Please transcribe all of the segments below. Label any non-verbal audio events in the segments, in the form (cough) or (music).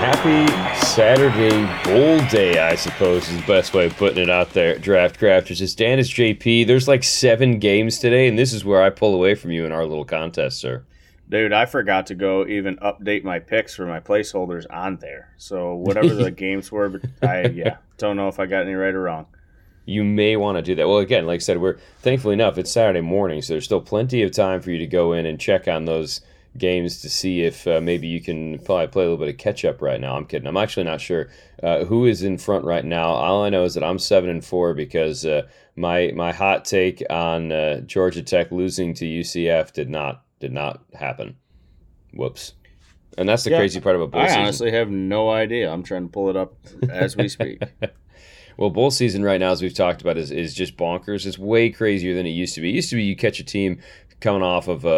Happy Saturday Bowl Day, I suppose, is the best way of putting it out there. Draft Crafters. It's Dan, it's JP. There's like seven games today, and this is where I pull away from you in our little contest, sir. Dude, I forgot to go even update my picks for my placeholders on there. So whatever the (laughs) games were, I yeah don't know if I got any right or wrong. You may want to do that. Well, again, like I said, we're thankfully enough. It's Saturday morning, so there's still plenty of time for you to go in and check on those games to see if uh, maybe you can probably play a little bit of catch up right now. I'm kidding. I'm actually not sure uh, who is in front right now. All I know is that I'm seven and four because uh, my my hot take on uh, Georgia Tech losing to UCF did not did not happen. Whoops. And that's the Yeah, crazy part about bowl I season. honestly have no idea. I'm trying to pull it up as we speak. (laughs) Well, bowl season right now, as we've talked about, is, is just bonkers. It's way crazier than it used to be. It used to be you catch a team coming off of a,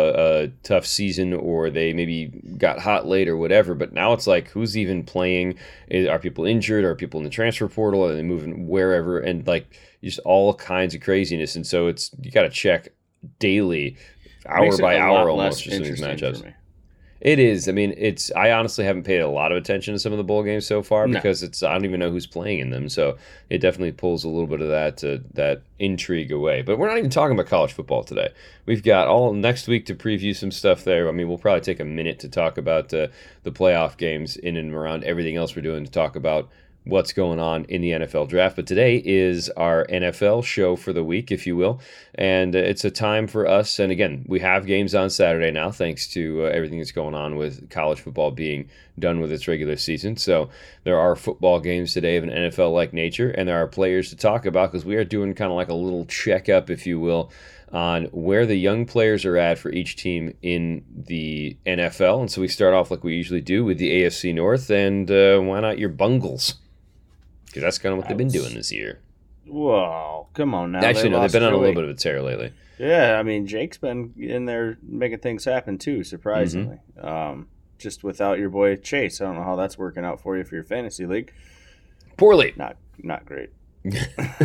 a tough season or they maybe got hot late or whatever, but now it's like who's even playing? Is- Are people injured? Are people in the transfer portal? Are they moving wherever? And like just all kinds of craziness. And so it's you got to check daily, hour by hour almost, just in these matchups. It is. I mean, it's. I honestly haven't paid a lot of attention to some of the bowl games so far No. because it's. I don't even know who's playing in them, so it definitely pulls a little bit of that uh, that intrigue away. But we're not even talking about college football today. We've got all next week to preview some stuff there. I mean, we'll probably take a minute to talk about uh, the playoff games in and around everything else we're doing to talk about what's going on in the NFL draft. But today is our NFL show for the week, if you will. And it's a time for us. And again, we have games on Saturday now, thanks to uh, everything that's going on with college football being done with its regular season. So there are football games today of an NFL like nature, and there are players to talk about because we are doing kind of like a little checkup, if you will. On where the young players are at for each team in the NFL. And so we start off like we usually do with the AFC North. And uh, why not your Bungles? Because that's kind of what they've been doing this year. Whoa, come on now. Actually, no, they've been on a little bit of a tear lately. Yeah, I mean Jake's been in there making things happen too. Surprisingly, Mm-hmm. um, just without your boy Chase, I don't know how that's working out for you for your fantasy league. Poorly. Not not great. (laughs)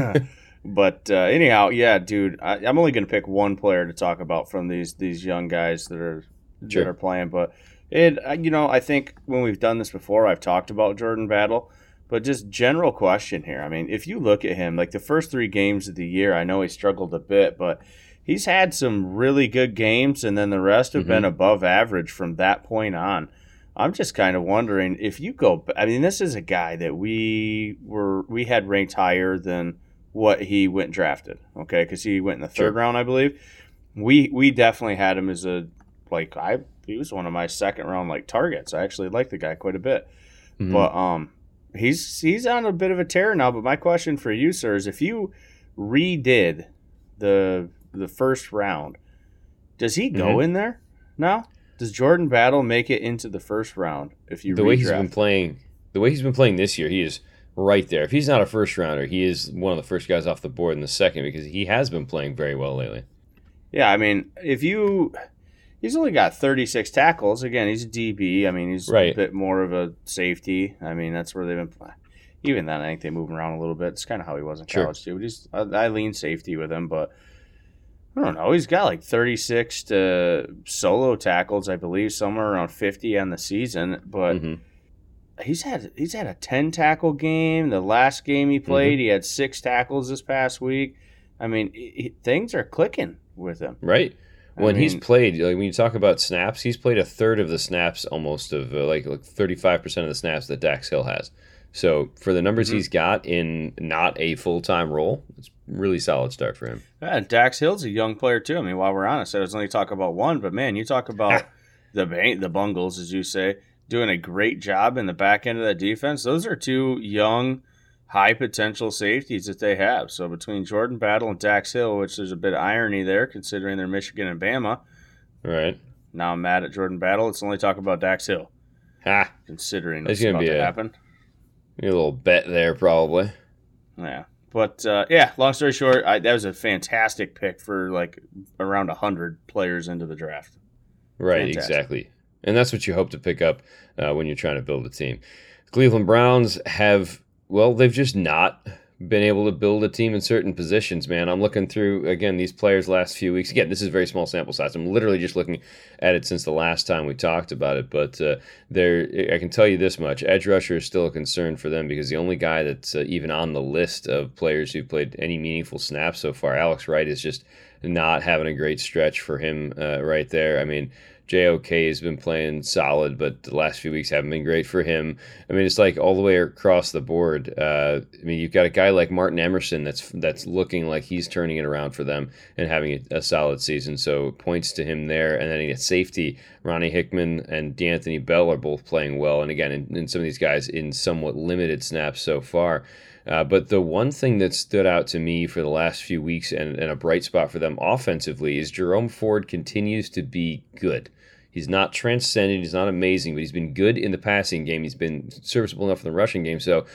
(laughs) but uh, anyhow, yeah, dude, I, I'm only going to pick one player to talk about from these these young guys that are Sure. that are playing. But it, you know, I think when we've done this before, I've talked about Jordan Battle. But just general question here. I mean, if you look at him, like the first three games of the year, I know he struggled a bit, but he's had some really good games, and then the rest have been above average from that point on. I'm just kind of wondering if you go. I mean, this is a guy that we were we had ranked higher than what he went drafted. Okay, because he went in the third Sure. round, I believe. We we definitely had him as a like I he was one of my second round like targets. I actually like the guy quite a bit, Mhm. but um he's he's on a bit of a tear now. But my question for you, sir, is if you redid the the first round, does he go Mhm. in there now? Does Jordan Battle make it into the first round if you the way he's redraft? been playing, the way he's been playing this year, he is right there. If he's not a first rounder, he is one of the first guys off the board in the second because he has been playing very well lately. Yeah, I mean, if you, he's only got 36 tackles. Again, he's a DB. I mean, he's Right. a bit more of a safety. I mean, that's where they've been. playing. Even then, I think they move him around a little bit. It's kind of how he was in Sure. college too. He's, I, I lean safety with him, but I don't know. He's got like 36 to solo tackles, I believe, somewhere around 50 on the season. But Mhm. he's had he's had a 10 tackle game. The last game he played, Mm-hmm. he had six tackles this past week. I mean, he- things are clicking with him. Right. I When he's played, like when you talk about snaps, he's played a third of the snaps almost of uh, like like thirty five percent of the snaps that Dax Hill has. So for the numbers Mhm. he's got in not a full time role, it's really solid start for him. Yeah, and Dax Hill's a young player too. I mean, while we're honest, I was only talking about one, but man, you talk about (laughs) the the Bungles, as you say, doing a great job in the back end of that defense. Those are two young, high potential safeties that they have. So between Jordan Battle and Dax Hill, which there's a bit of irony there, considering they're Michigan and Bama. Right. Now I'm mad at Jordan Battle. Let's only talk about Dax Hill, Ha. considering it's gonna be to a- happen. A little bet there, probably. Yeah. But uh, yeah, long story short, I, that was a fantastic pick for like around hundred players into the draft. Right, Fantastic. exactly. And that's what you hope to pick up uh, when you're trying to build a team. Cleveland Browns have, well, they've just not been able to build a team in certain positions, man. I'm looking through again these players last few weeks. Again, this is very small sample size. I'm literally just looking at it since the last time we talked about it. But uh, there, I can tell you this much: edge rusher is still a concern for them because the only guy that's uh, even on the list of players who've played any meaningful snaps so far, Alex Wright, is just not having a great stretch for him uh, right there. I mean, JOK has been playing solid, but the last few weeks haven't been great for him. I mean, it's like all the way across the board. Uh, I mean, you've got a guy like Martin Emerson that's that's looking like he's turning it around for them and having a, a solid season. So points to him there. And then at safety, Ronnie Hickman and D'Anthony Bell are both playing well. And again, in, in some of these guys in somewhat limited snaps so far. Uh, but the one thing that stood out to me for the last few weeks and, and a bright spot for them offensively is Jerome Ford continues to be good. He's not transcendent. He's not amazing, but he's been good in the passing game. He's been serviceable enough in the rushing game. So,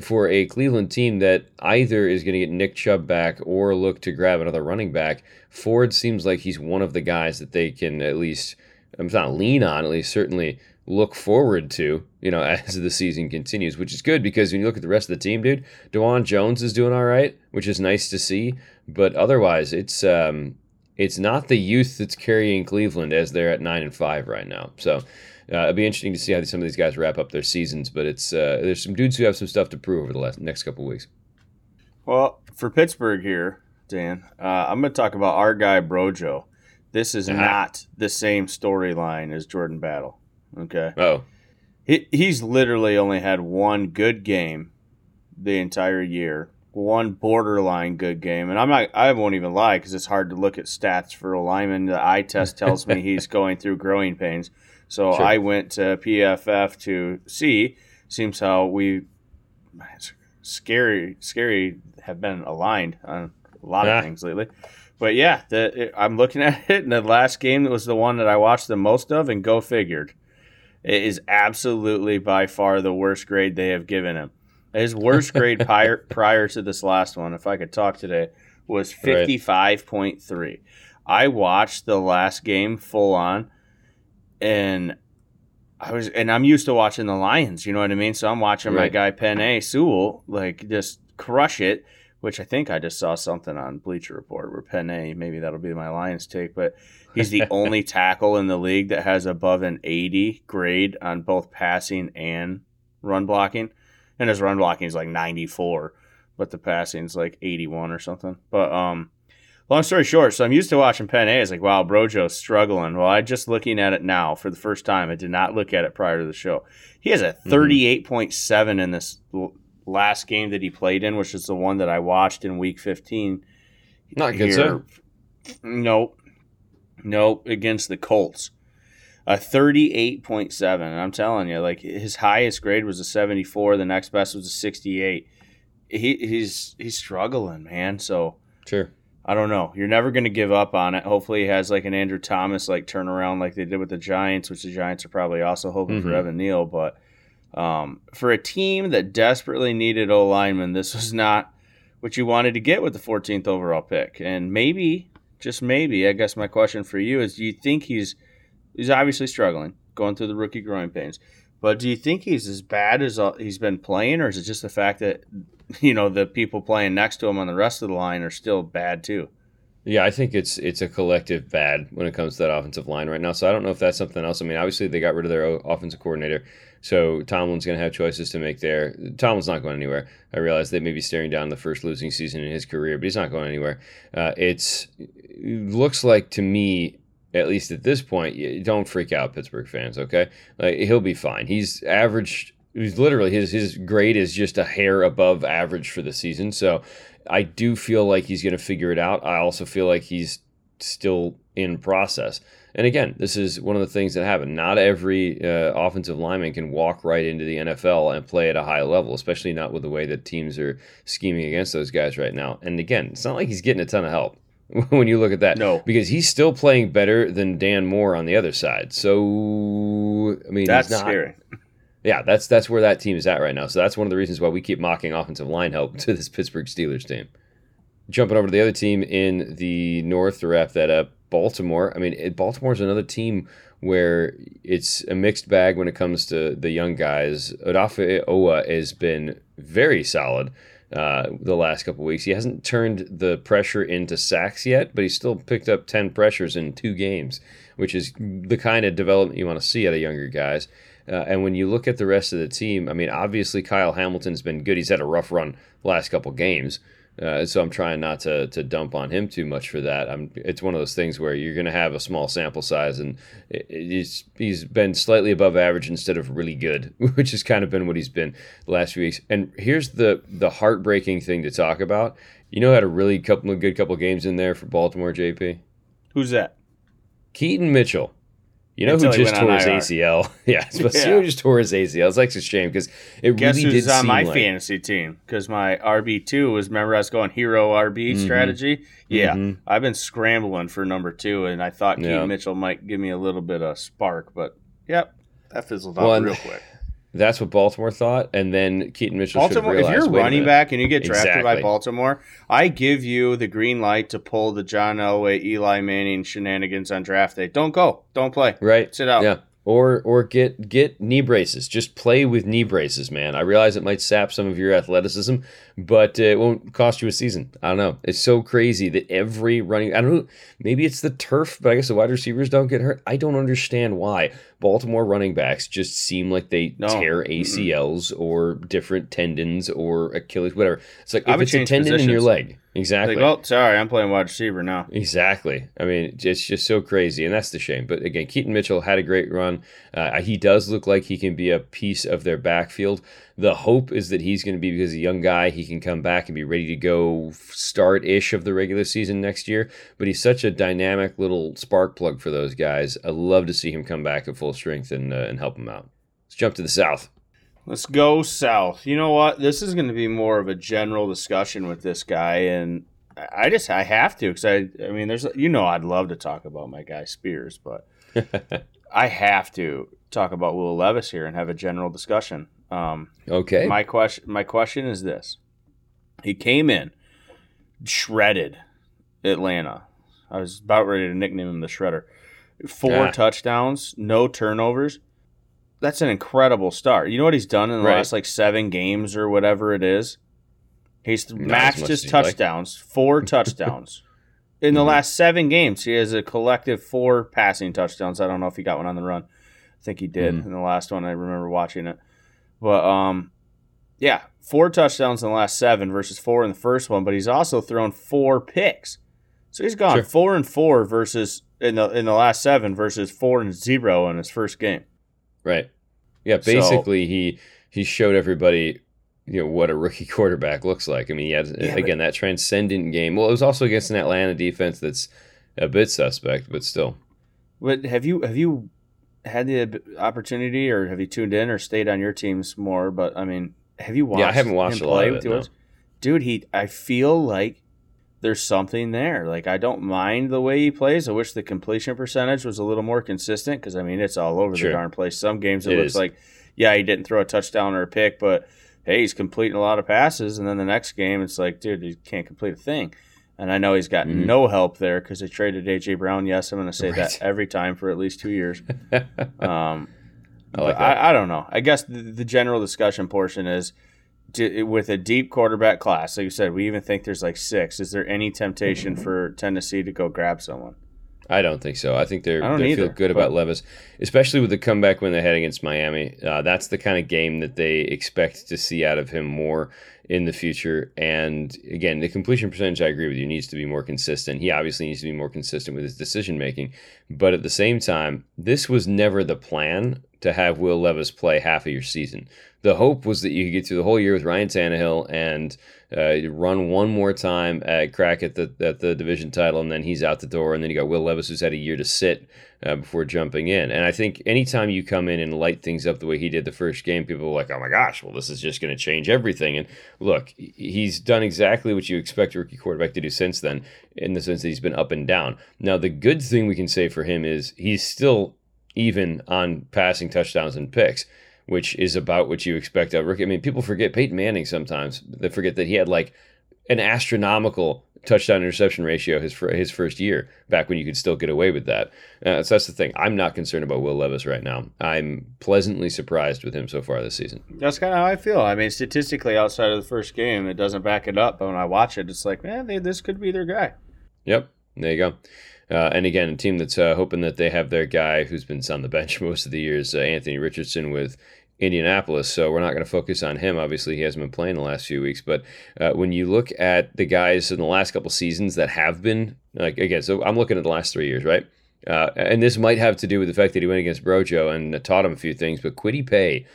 for a Cleveland team that either is going to get Nick Chubb back or look to grab another running back, Ford seems like he's one of the guys that they can at least, I'm not lean on, at least certainly look forward to, you know, (laughs) as the season continues, which is good because when you look at the rest of the team, dude, Dawand Jones is doing all right, which is nice to see. But otherwise, it's um, it's not the youth that's carrying Cleveland as they're at nine and five right now. So uh, it'll be interesting to see how some of these guys wrap up their seasons. But it's uh, there's some dudes who have some stuff to prove over the last next couple weeks. Well, for Pittsburgh here, Dan, uh, I'm going to talk about our guy Brojo. This is uh-huh. not the same storyline as Jordan Battle. Okay. Oh. He, he's literally only had one good game the entire year one borderline good game, and I'm not. I won't even lie because it's hard to look at stats for a lineman. The eye test tells me he's (laughs) going through growing pains, so sure. I went to PFF to see. Seems how we scary, scary have been aligned on a lot yeah. of things lately. But yeah, the, I'm looking (laughs) at it, and the last game that was the one that I watched the most of, and go figured. It is absolutely by far the worst grade they have given him. His worst (laughs) grade prior, prior to this last one, if I could talk today, was 55.3. I watched the last game full on and I was and I'm used to watching the Lions, you know what I mean? So I'm watching right. my guy Penei Sewell like just crush it, which I think I just saw something on Bleacher Report where Penei, maybe that'll be my Lions take, but he's the (laughs) only tackle in the league that has above an 80 grade on both passing and run blocking and his run blocking is like 94, but the passing is like 81 or something. But um, long story short, so I'm used to watching Penei. It's like, wow, Brojo's struggling. Well, I just looking at it now for the first time. I did not look at it prior to the show. He has a 38.7 mm-hmm. in this last game that he played in, which is the one that I watched in Week 15. Not good, sir. Nope. Nope. Against the Colts a 38.7. And I'm telling you, like his highest grade was a 74. The next best was a 68. He, he's he's struggling, man. So sure. I don't know. You're never going to give up on it. Hopefully, he has like an Andrew Thomas like turnaround like they did with the Giants, which the Giants are probably also hoping mm-hmm. for Evan Neal. But um, for a team that desperately needed O lineman, this was not what you wanted to get with the 14th overall pick. And maybe, just maybe, I guess my question for you is: Do you think he's He's obviously struggling, going through the rookie growing pains. But do you think he's as bad as uh, he's been playing, or is it just the fact that (laughs) you know the people playing next to him on the rest of the line are still bad too? Yeah, I think it's it's a collective bad when it comes to that offensive line right now. So I don't know if that's something else. I mean, obviously they got rid of their offensive coordinator, so Tomlin's going to have choices to make there. Tomlin's not going anywhere. I realize they may be staring down the first losing season in his career, but he's not going anywhere. Uh, it's it looks like to me at least at this point, don't freak out, Pittsburgh fans. Okay, like, he'll be fine. He's averaged. He's literally his his grade is just a hair above average for the season. So I do feel like he's going to figure it out. I also feel like he's still in process. And again, this is one of the things that happen. Not every uh, offensive lineman can walk right into the NFL and play at a high level, especially not with the way that teams are scheming against those guys right now. And again, it's not like he's getting a ton of help. (laughs) when you look at that. No, because he's still playing better than Dan Moore on the other side. So I mean, that's not, scary. Yeah, that's that's where that team is at right now. So that's one of the reasons why we keep mocking offensive line help (laughs) to this Pittsburgh Steelers team. Jumping over to the other team in the North to wrap that up, Baltimore. I mean, Baltimore is another team where it's a mixed bag when it comes to the young guys. Odafe Oweh has been very solid uh, the last couple weeks. He hasn't turned the pressure into sacks yet, but he's still picked up 10 pressures in two games, which is the kind of development you want to see out of younger guys. Uh, and when you look at the rest of the team, I mean, obviously Kyle Hamilton's been good. He's had a rough run last couple games. Uh, so I'm trying not to, to dump on him too much for that. I'm, it's one of those things where you're going to have a small sample size, and he's he's been slightly above average instead of really good, (laughs) which has kind of been what he's been the last few weeks. And here's the the heartbreaking thing to talk about. You know, had a really couple of good couple games in there for Baltimore. JP, who's that? Keaton Mitchell. You know Until who (laughs) just tore his ACL? yeah, but yeah. who just tore his ACL? It's like a shame because it Guess really who's did on my like... fantasy team? Because my RB two was remember I was going hero RB mm-hmm. strategy. Yeah, mm-hmm. I've been scrambling for number two, and I thought yeah. Mitchell might give me a little bit of spark, but yep, that fizzled out well, real quick. That's what Baltimore thought, and then Keaton Mitchell. Baltimore, if you're running back and you get drafted exactly. by Baltimore, I give you the green light to pull the John Elway, Eli Manning shenanigans on draft day. Don't go, don't play. Right, sit out. Yeah, or or get get knee braces. Just play with knee braces, man. I realize it might sap some of your athleticism, but it won't cost you a season. I don't know. It's so crazy that every running. I don't know. Maybe it's the turf, but I guess the wide receivers don't get hurt. I don't understand why Baltimore running backs just seem like they no. tear ACLs mm-hmm. or different tendons or Achilles, whatever. It's like if it's a tendon positions. in your leg Exactly. Like, oh, sorry, I'm playing wide receiver now. Exactly. I mean, it's just so crazy, and that's the shame. But again, Keaton Mitchell had a great run. Uh, he does look like he can be a piece of their backfield. The hope is that he's going to be because a young guy, he can come back and be ready to go start ish of the regular season next year. But he's such a dynamic little spark plug for those guys. I love to see him come back at full strength and uh, and help them out. Let's jump to the south. Let's go south. You know what? This is going to be more of a general discussion with this guy, and I just I have to because I I mean there's you know I'd love to talk about my guy Spears, but (laughs) I have to talk about Will Levis here and have a general discussion. Um, okay. My question my question is this: He came in shredded Atlanta. I was about ready to nickname him the Shredder. Four ah. touchdowns, no turnovers that's an incredible start. You know what he's done in the right. last like seven games or whatever it is? He's Not matched his touchdowns, like. four (laughs) touchdowns. In the mm-hmm. last seven games, he has a collective four passing touchdowns. I don't know if he got one on the run. I think he did mm-hmm. in the last one. I remember watching it. But um, yeah, four touchdowns in the last seven versus four in the first one. But he's also thrown four picks, so he's gone sure. four and four versus in the in the last seven versus four and zero in his first game. Right. Yeah. Basically, so, he he showed everybody you know what a rookie (laughs) quarterback looks like. I mean, he had yeah, again that transcendent game. Well, it was also against an Atlanta defense that's a bit suspect, but still. But have you have you had the opportunity, or have you tuned in, or stayed on your teams more? But I mean, have you watched? Yeah, I haven't watched a lot of it. No. Dude, he. I feel like there's something there. Like I don't mind the way he plays. I wish the completion percentage was a little more consistent because I mean it's all over sure. the darn place. Some games it, it looks is. like, yeah, he didn't throw a touchdown or a pick, but hey, he's completing a lot of passes. And then the next game, it's like, dude, he can't complete a thing. And I know he's got mm-hmm. no help there because they traded AJ Brown. Yes, I'm going to say right. that every time for at least two years. (laughs) um, I, like I, I, don't know. I guess the, the general discussion portion is with a deep quarterback class, like you said, we even think there's like six. Is there any temptation for Tennessee to go grab someone? I don't think so. I think they're I they either, feel good about Levis, especially with the comeback when they head against Miami. Uh, that's the kind of game that they expect to see out of him more in the future. And again, the completion percentage, I agree with you, needs to be more consistent. He obviously needs to be more consistent with his decision making. But at the same time, this was never the plan to have Will Levis play half of your season. The hope was that you could get through the whole year with Ryan Tannehill and uh, run one more time at crack at the at the division title, and then he's out the door. And then you got Will Levis, who's had a year to sit uh, before jumping in. And I think anytime you come in and light things up the way he did the first game, people are like, "Oh my gosh, well this is just going to change everything." And look, he's done exactly what you expect a rookie quarterback to do since then, in the sense that he's been up and down. Now the good thing we can say for him is he's still even on passing touchdowns and picks, which is about what you expect out of rookie. I mean, people forget Peyton Manning sometimes. They forget that he had like an astronomical touchdown interception ratio his his first year back when you could still get away with that. Uh, so that's the thing. I'm not concerned about Will Levis right now. I'm pleasantly surprised with him so far this season. That's kind of how I feel. I mean, statistically, outside of the first game, it doesn't back it up. But when I watch it, it's like, man, this could be their guy. Yep, there you go. Uh, and again, a team that's uh, hoping that they have their guy who's been on the (laughs) bench most of the years, uh, Anthony Richardson, with Indianapolis. So we're not going to focus on him. Obviously, he hasn't been playing the last few weeks. But uh, when you look at the guys in the last couple seasons that have been, like, again, so I'm looking at the last three years, right? Uh, and this might have to do with the fact that he went against Brojo and taught him a few things. But Kwity Paye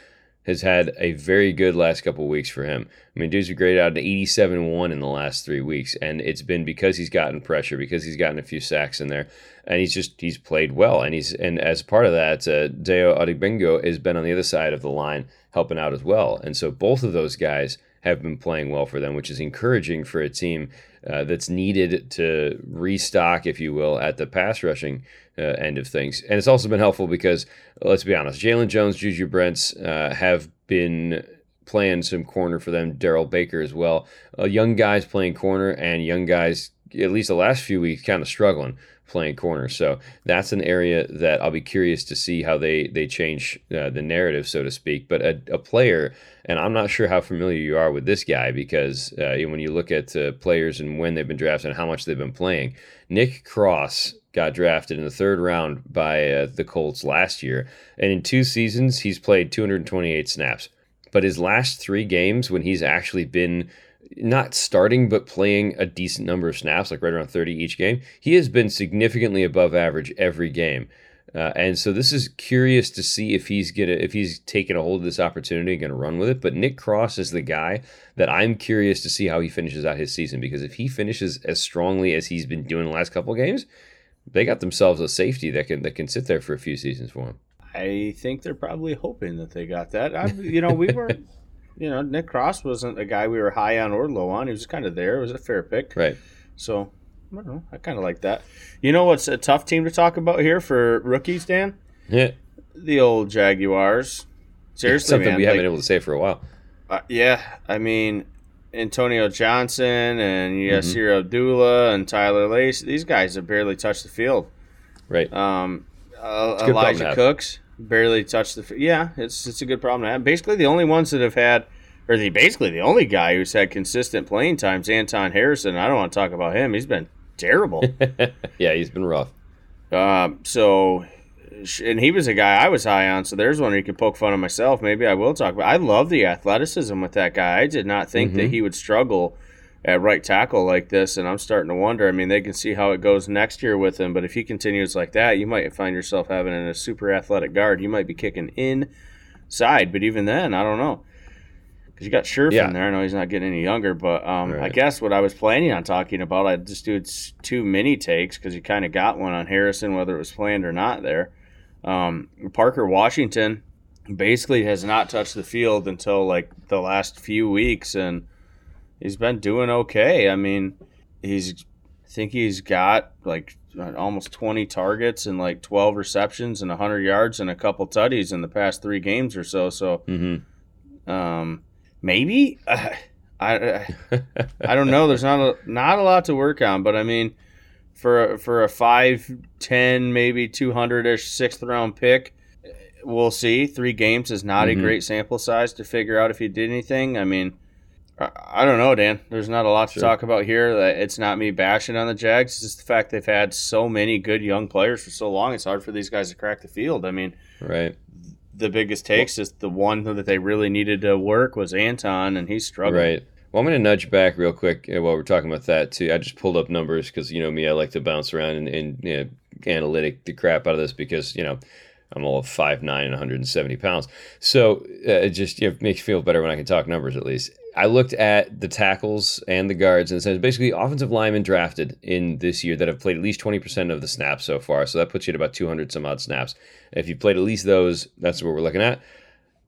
has had a very good last couple weeks for him. I mean, dude's graded out an 87-1 in the last three weeks, and it's been because he's gotten pressure, because he's gotten a few sacks in there, and he's just he's played well, and he's and as part of that, uh, Dayo Odeyingbo has been on the other side of the line helping out as well, and so both of those guys have been playing well for them, which is encouraging for a team uh, that's needed to restock, if you will, at the pass rushing uh, end of things. And it's also been helpful because, let's be honest, Jaylon Jones, Juju Brents uh, have been playing some corner for them, Darrell Baker as well. Uh, young guys playing corner and young guys, at least the last few weeks, kind of struggling playing corner. So that's an area that I'll be curious to see how they they change uh, the narrative, so to speak. But a, a, player, and I'm not sure how familiar you are with this guy because uh, when you look at uh, players and when they've been drafted and how much they've been playing, Nick Cross got drafted in the third round by uh, the Colts last year, and in two seasons he's played 228 snaps. But his last three games, when he's actually been not starting but playing a decent number of snaps, like right around 30 each game, he has been significantly above average every game. Uh, and so this is curious to see if he's gonna if he's taking a hold of this opportunity and gonna run with it. But Nick Cross is the guy that I'm curious to see how he finishes out his season because if he finishes as strongly as he's been doing the last couple games, they got themselves a safety that can that can sit there for a few seasons for him. I think they're probably hoping that they got that. I, you know, we (laughs) were you know, Nick Cross wasn't a guy we were high on or low on. He was kind of there. It was a fair pick. Right. So, I don't know. I kind of like that. You know what's a tough team to talk about here for rookies, Dan? Yeah. The old Jaguars. Seriously, something man, we like, haven't been able to say for a while. Uh, yeah, I mean, Antonio Johnson and Yasir mm-hmm. Abdullah and Tyler Lacy. These guys have barely touched the field. Right. Um, uh, Elijah Cooks barely touched the. Yeah, it's it's a good problem to have. Basically, the only ones that have had, or the basically the only guy who's had consistent playing times, Anton Harrison. I don't want to talk about him. He's been terrible. (laughs) yeah, he's been rough. Um, so, and he was a guy I was high on. So there's one you can poke fun of myself. Maybe I will talk about. I love the athleticism with that guy. I did not think mm-hmm. that he would struggle at right tackle like this, and I'm starting to wonder. I mean, they can see how it goes next year with him, but if he continues like that, you might find yourself having a super athletic guard. You might be kicking inside, but even then, I don't know. Because you got Scherff yeah. in there. I know he's not getting any younger, but um, right. I guess what I was planning on talking about, I just do two mini takes because you kind of got one on Harrison, whether it was planned or not there. Um, Parker Washington basically has not touched the field until like the last few weeks, and he's been doing okay. I mean, he's I think he's got like almost 20 targets and like 12 receptions and 100 yards and a couple tutties in the past three games or so. So, mm-hmm. um, maybe uh, I, I, I don't know. There's not a, not a lot to work on, but I mean, for a, for a five, ten, maybe 200 ish sixth round pick, we'll see. Three games is not mm-hmm. a great sample size to figure out if he did anything. I mean I don't know, Dan. There's not a lot to sure. talk about here. It's not me bashing on the Jags. It's just the fact they've had so many good young players for so long. It's hard for these guys to crack the field. I mean, right. The biggest takes is the one that they really needed to work was Anton, and he's struggling. Right. Well, I'm going to nudge back real quick uh, while we're talking about that too. I just pulled up numbers because you know me, I like to bounce around and, and you know, analytic the crap out of this because you know I'm all of 5'9 and 170 pounds. So uh, it just you know, makes me feel better when I can talk numbers at least. I looked at the tackles and the guards and said basically offensive linemen drafted in this year that have played at least 20% of the snaps so far. So that puts you at about 200 some odd snaps. If you played at least those, that's what we're looking at.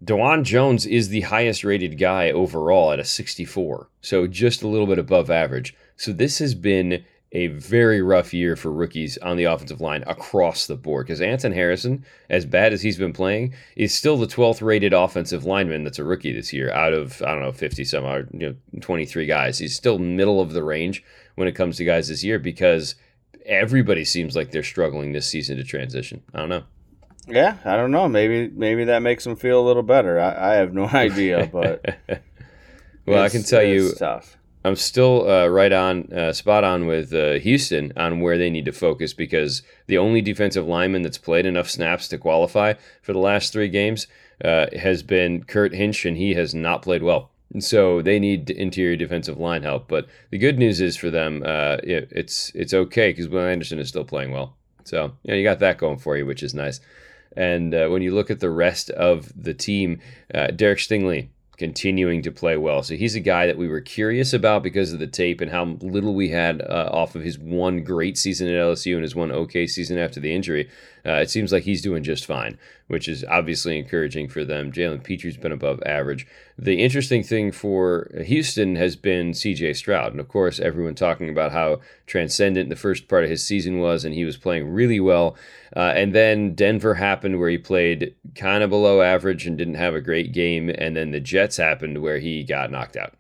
Dawand Jones is the highest rated guy overall at a 64. So just a little bit above average. So this has been a very rough year for rookies on the offensive line across the board. Because Anton Harrison, as bad as he's been playing, is still the 12th rated offensive lineman that's a rookie this year out of, I don't know, 50 some odd, you know, 23 guys. He's still middle of the range when it comes to guys this year because everybody seems like they're struggling this season to transition. I don't know. Yeah, I don't know. Maybe maybe that makes them feel a little better. I, I have no (laughs) idea, but (laughs) well, I can tell you, tough. I'm still uh, right on, uh, spot on with uh, Houston on where they need to focus because the only defensive lineman that's played enough snaps to qualify for the last three games uh, has been Kurt Hinish, and he has not played well. And so they need interior defensive line help. But the good news is for them, uh, it, it's it's okay because Will Anderson is still playing well. So you, know, you got that going for you, which is nice. And uh, when you look at the rest of the team, Derek Stingley continuing to play well. So he's a guy that we were curious about because of the tape and how little we had uh, off of his one great season at LSU and his one okay season after the injury. Uh, it seems like he's doing just fine, which is obviously encouraging for them. Jalen Pitre's been above average. The interesting thing for Houston has been CJ Stroud. And of course, everyone talking about how transcendent the first part of his season was, and he was playing really well. Uh, and then Denver happened where he played kind of below average and didn't have a great game. And then the Jets happened where he got knocked out.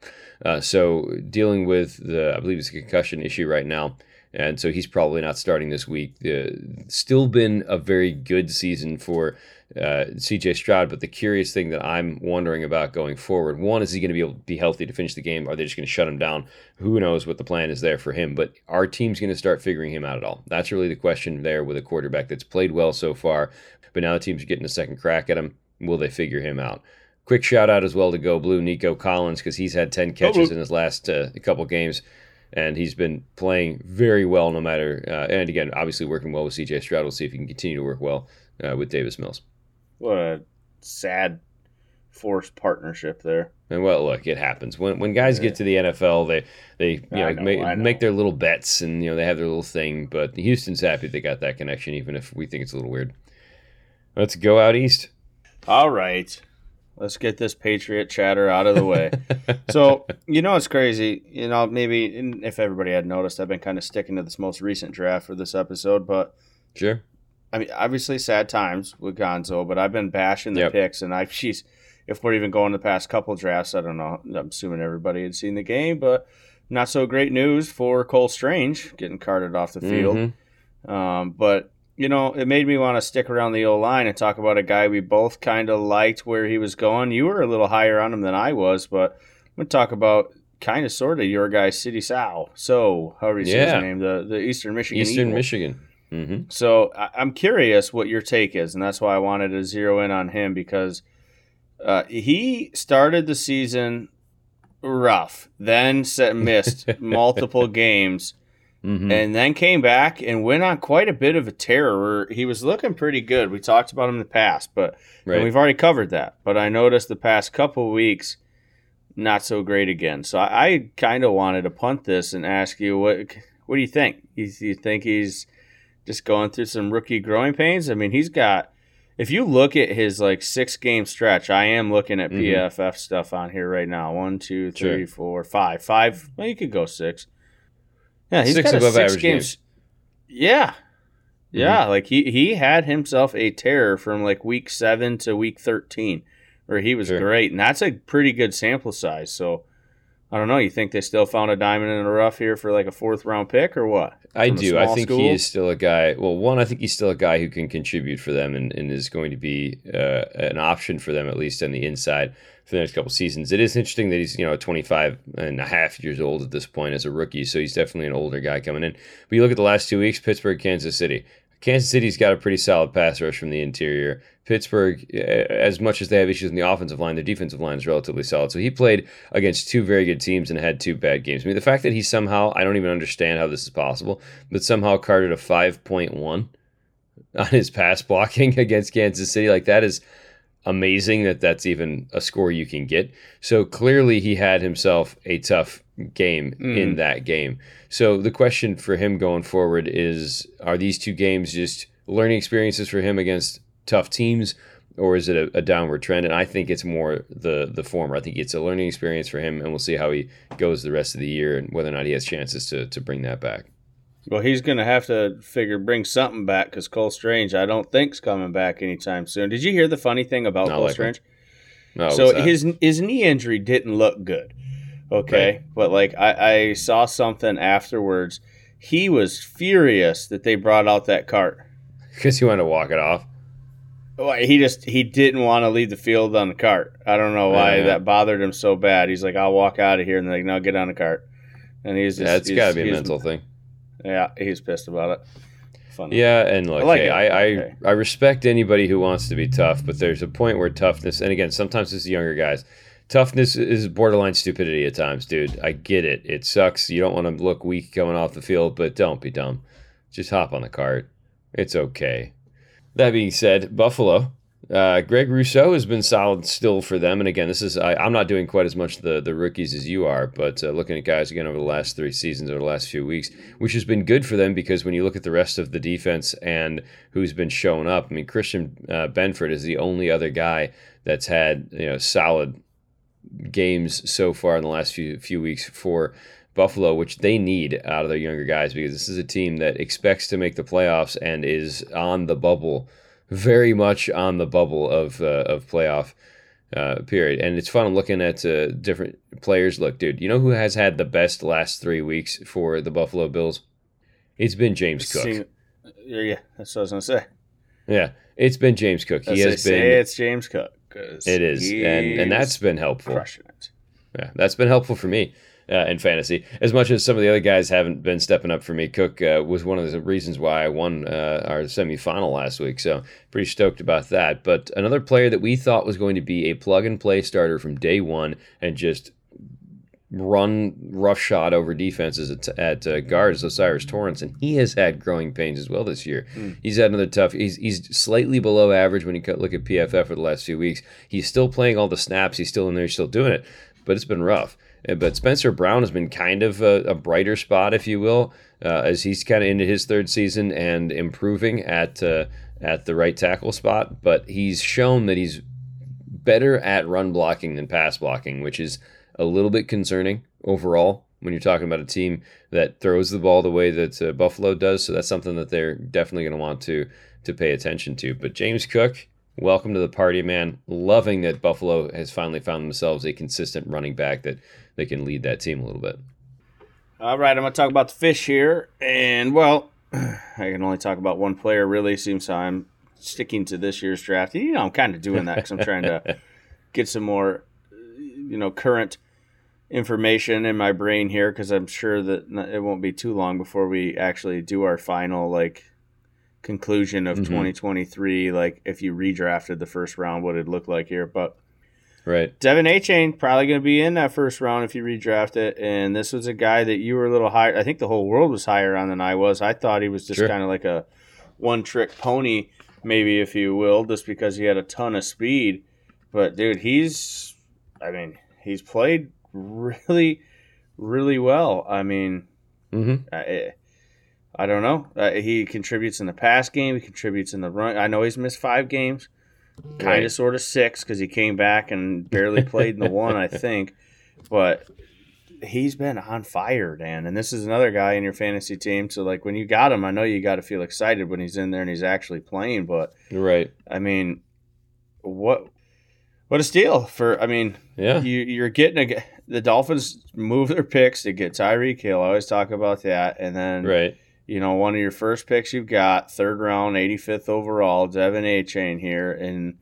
Uh, so dealing with the, I believe it's a concussion issue right now and so he's probably not starting this week. Uh, still been a very good season for uh, CJ Stroud, but the curious thing that I'm wondering about going forward one, is he going to be able to be healthy to finish the game? Are they just going to shut him down? Who knows what the plan is there for him? But our team's going to start figuring him out at all? That's really the question there with a quarterback that's played well so far, but now the team's getting a second crack at him. Will they figure him out? Quick shout out as well to Go Blue, Nico Collins, because he's had 10 catches in his last uh, couple games and he's been playing very well no matter. Uh, and again, obviously working well with CJ Stroud. We'll see if he can continue to work well uh, with Davis Mills. What a sad forced partnership there. And well, look, it happens when when guys yeah. get to the NFL, they they you know, know, make, know, make their little bets and you know they have their little thing. But Houston's happy they got that connection, even if we think it's a little weird. Let's go out east. All right. Let's get this Patriot chatter out of the way. (laughs) so, you know, it's crazy. You know, maybe if everybody had noticed, I've been kind of sticking to this most recent draft for this episode, but. Sure. I mean, obviously sad times with Gonzo, but I've been bashing the yep. picks, and I, she's, (laughs) if we're even going the past couple drafts, I don't know. I'm assuming everybody had seen the game, but not so great news for Cole Strange getting carted off the field. Mm-hmm. Um, but you know, it made me want to stick around the old line and talk about a guy we both kind of liked where he was going. You were a little higher on him than I was, but I'm going to talk about kind of sort of your guy, Sidy Sow. So, however you yeah. his name, the, the Eastern Michigan Eastern Eagle. Michigan. Mm-hmm. So, I, am curious what your take is, and that's why I wanted to zero in on him because uh, he started the season rough, then set, missed (laughs) multiple games Mm-hmm. And then came back and went on quite a bit of a where he was looking pretty good. We talked about him in the past, but right. we've already covered that. But I noticed the past couple weeks, not so great again. So I, I kind of wanted to punt this and ask you what what do you think? You, you think he's just going through some rookie growing pains? I mean, he's got. If you look at his like six game stretch, I am looking at mm-hmm. PFF stuff on here right now. One, two, three, sure. four, five, five. Well, you could go six yeah, he's six got above six average games. games. Yeah, yeah. Mm-hmm. Like he he had himself a terror from like week seven to week thirteen, where he was sure. great, and that's a pretty good sample size. So. I don't know. You think they still found a diamond in the rough here for like a fourth round pick or what? I do. I think school? he is still a guy. Well, one, I think he's still a guy who can contribute for them and, and is going to be uh, an option for them, at least on the inside for the next couple seasons. It is interesting that he's, you know, 25 and a half years old at this point as a rookie, so he's definitely an older guy coming in. But you look at the last two weeks Pittsburgh, Kansas City. Kansas City's got a pretty solid pass rush from the interior. Pittsburgh, as much as they have issues in the offensive line, their defensive line is relatively solid. So he played against two very good teams and had two bad games. I mean, the fact that he somehow, I don't even understand how this is possible, but somehow carded a 5.1 on his pass blocking (laughs) against Kansas City, like that is amazing that that's even a score you can get. So clearly he had himself a tough game mm. in that game. So the question for him going forward is are these two games just learning experiences for him against tough teams or is it a, a, downward trend? And I think it's more the the former. I think it's a learning experience for him, and we'll see how he goes the rest of the year and whether or not he has chances to to bring that back. Well, he's going to have to figure bring something back because Cole Strange, I don't think's coming back anytime soon. Did you hear the funny thing about Not Cole. Strange? No, so his his knee injury didn't look good. Okay, Right. but like I, I saw something afterwards. He was furious that they brought out that cart. because he wanted to walk it off. Well, He just he didn't want to leave the field on the cart. I don't know why Yeah. that bothered him so bad. He's like, "I'll walk out of here," and they're like, "No, get on the cart." And he's just, Yeah, it's got to be a mental thing. Yeah, he's pissed about it. Funny. Yeah, and look, I like hey. I, I, Okay. I respect anybody who wants to be tough, but there's a point where toughness, and again, sometimes it's the younger guys. Toughness is borderline stupidity at times, dude. I get it. It sucks. You don't want to look weak going off the field, but don't be dumb. Just hop on the cart. It's okay. That being said, Buffalo, uh, Greg Rousseau has been solid still for them. And again, this is I, I'm not doing quite as much the the rookies as you are, but uh, looking at guys again over the last three seasons, over the last few weeks, which has been good for them because when you look at the rest of the defense and who's been showing up, I mean Christian uh, Benford is the only other guy that's had you know solid games so far in the last few few weeks for Buffalo, which they need out of their younger guys because this is a team that expects to make the playoffs and is on the bubble, very much on the bubble of uh, of playoff uh, period. And it's fun looking at uh, different players. Look, dude, you know who has had the best last three weeks for the Buffalo Bills? It's been James Cook. See- yeah, that's what I was gonna say. Yeah, it's been James Cook. He has say, been. it's James Cook. It is, and and that's been helpful. crushing it. Yeah, that's been helpful for me uh, in fantasy. As much as some of the other guys haven't been stepping up for me, Cook uh, was one of the reasons why I won uh, our semifinal last week. So pretty stoked about that. But another player that we thought was going to be a plug and play starter from day one and just run roughshod over defenses at, at uh, guards, O'Cyrus Torrence, and he has had growing pains as well this year. He's had another tough. He's he's slightly below average when you look at PFF for the last few weeks. He's still playing all the snaps. He's still in there. He's still doing it, but it's been rough. Uh, But Spencer Brown has been kind of a, a brighter spot, if you will, uh, as he's kind of into his third season and improving at uh, at the right tackle spot. But he's shown that he's better at run blocking than pass blocking, which is a little bit concerning overall when you're talking about a team that throws the ball the way that uh, Buffalo does. So that's something that they're definitely going to want to to pay attention to. But James Cook, welcome to the party, man. Loving that Buffalo has finally found themselves a consistent running back that they can lead that team a little bit. All right, I'm going to talk about the fish here. And, well, (sighs) I can only talk about one player, really. Seems so I'm sticking to this year's draft. You know, I'm kind of doing that because I'm trying to (laughs) get some more, you know, current information in my brain here because I'm sure that it won't be too long before we actually do our final, like, conclusion of Mhm. 2023. Like, if you redrafted the first round, what it'd look like here. But Right. De'Von Achane probably going to be in that first round if you redraft it. And this was a guy that you were a little higher. I think the whole world was higher on than I was. I thought he was just Sure. kind of like a one trick pony, maybe, if you will, just because he had a ton of speed. But, dude, he's, I mean, he's played really, really well. I mean, Mm-hmm. I, I don't know. Uh, he contributes in the pass game. He contributes in the run. I know he's missed five games, kind of, sort of six because he came back and barely played in the one, I (laughs) think. But he's been on fire, Dan. And this is another guy in your fantasy team. So, like, when you got him, I know you got to feel excited when he's in there and he's actually playing. But Right. I mean, what what a steal for? I mean, Yeah. you you're getting a the Dolphins move their picks to get Tyreek Hill. I always talk about that, and then Right. You know one of your first picks you've got third round, 85th overall, De'Von Achane here, and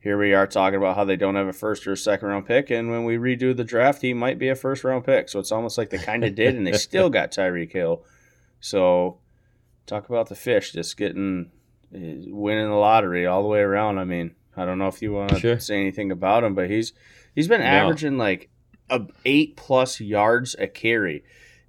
here we are talking about how they don't have a first or a second round pick, and when we redo the draft, he might be a first round pick. So it's almost like they kind of did, and they (laughs) still got Tyreek Hill. So talk about the fish just getting eh, winning the lottery all the way around. I mean, I don't know if you want to Sure. say anything about him, but he's he's been No. averaging like a eight plus yards a carry.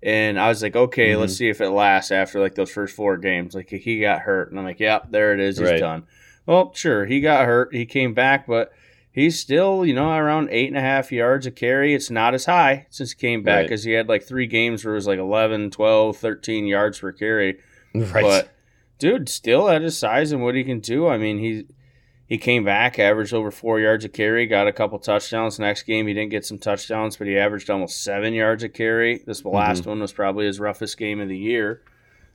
And I was like, okay, let's Mm-hmm. see if it lasts after like those first four games. Like he got hurt, and I'm like, yep, there it is, he's Right. done. Well, sure, he got hurt, he came back, but he's still, you know, around eight and a half yards a carry. It's not as high since he came back Right. because he had like three games where it was like 11, 12, 13 yards per carry. (laughs) Right. But dude, still at his size and what he can do. I mean, he he came back, averaged over four yards a carry, got a couple touchdowns. Next game, he didn't get some touchdowns, but he averaged almost seven yards a carry. This last one was probably his roughest game of the year.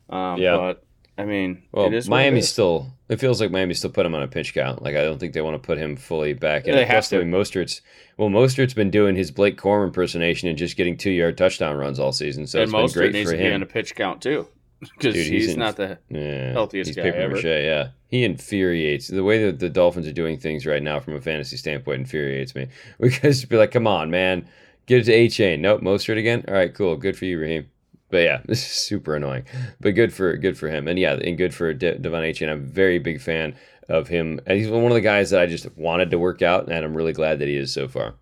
Um, Yeah. But I mean, Well, it is it Miami is. still. It feels like Miami still put him on a pitch count. Like I don't think they want to put him fully back in. They have to. Mostert's well, Mostert's been doing his Blake Corum impersonation and just getting two yard touchdown runs all season. So and it's been most great needs for to be on a pitch count too, (laughs) because he's, he's in- not the Yeah, healthiest he's guy ever. mache. Yeah, he infuriates. The way that the Dolphins are doing things right now, from a fantasy standpoint, infuriates me. (laughs) We guys be like, "Come on, man, get it to Achane." Nope, Mostert again. All right, cool, good for you, Raheem. But yeah, (laughs) this is super annoying. But good for good for him, and yeah, and good for De- De'Von Achane. I'm a very big fan of him. And he's one of the guys that I just wanted to work out, and I'm really glad that he is so far.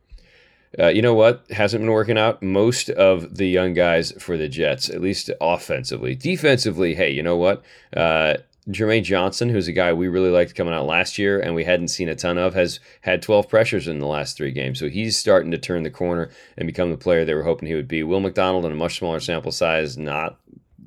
Uh, you know what hasn't been working out? Most of the young guys for the Jets, at least offensively. Defensively, hey, you know what? Uh, Jermaine Johnson, who's a guy we really liked coming out last year and we hadn't seen a ton of, has had 12 pressures in the last three games. So he's starting to turn the corner and become the player they were hoping he would be. Will McDonald, in a much smaller sample size, not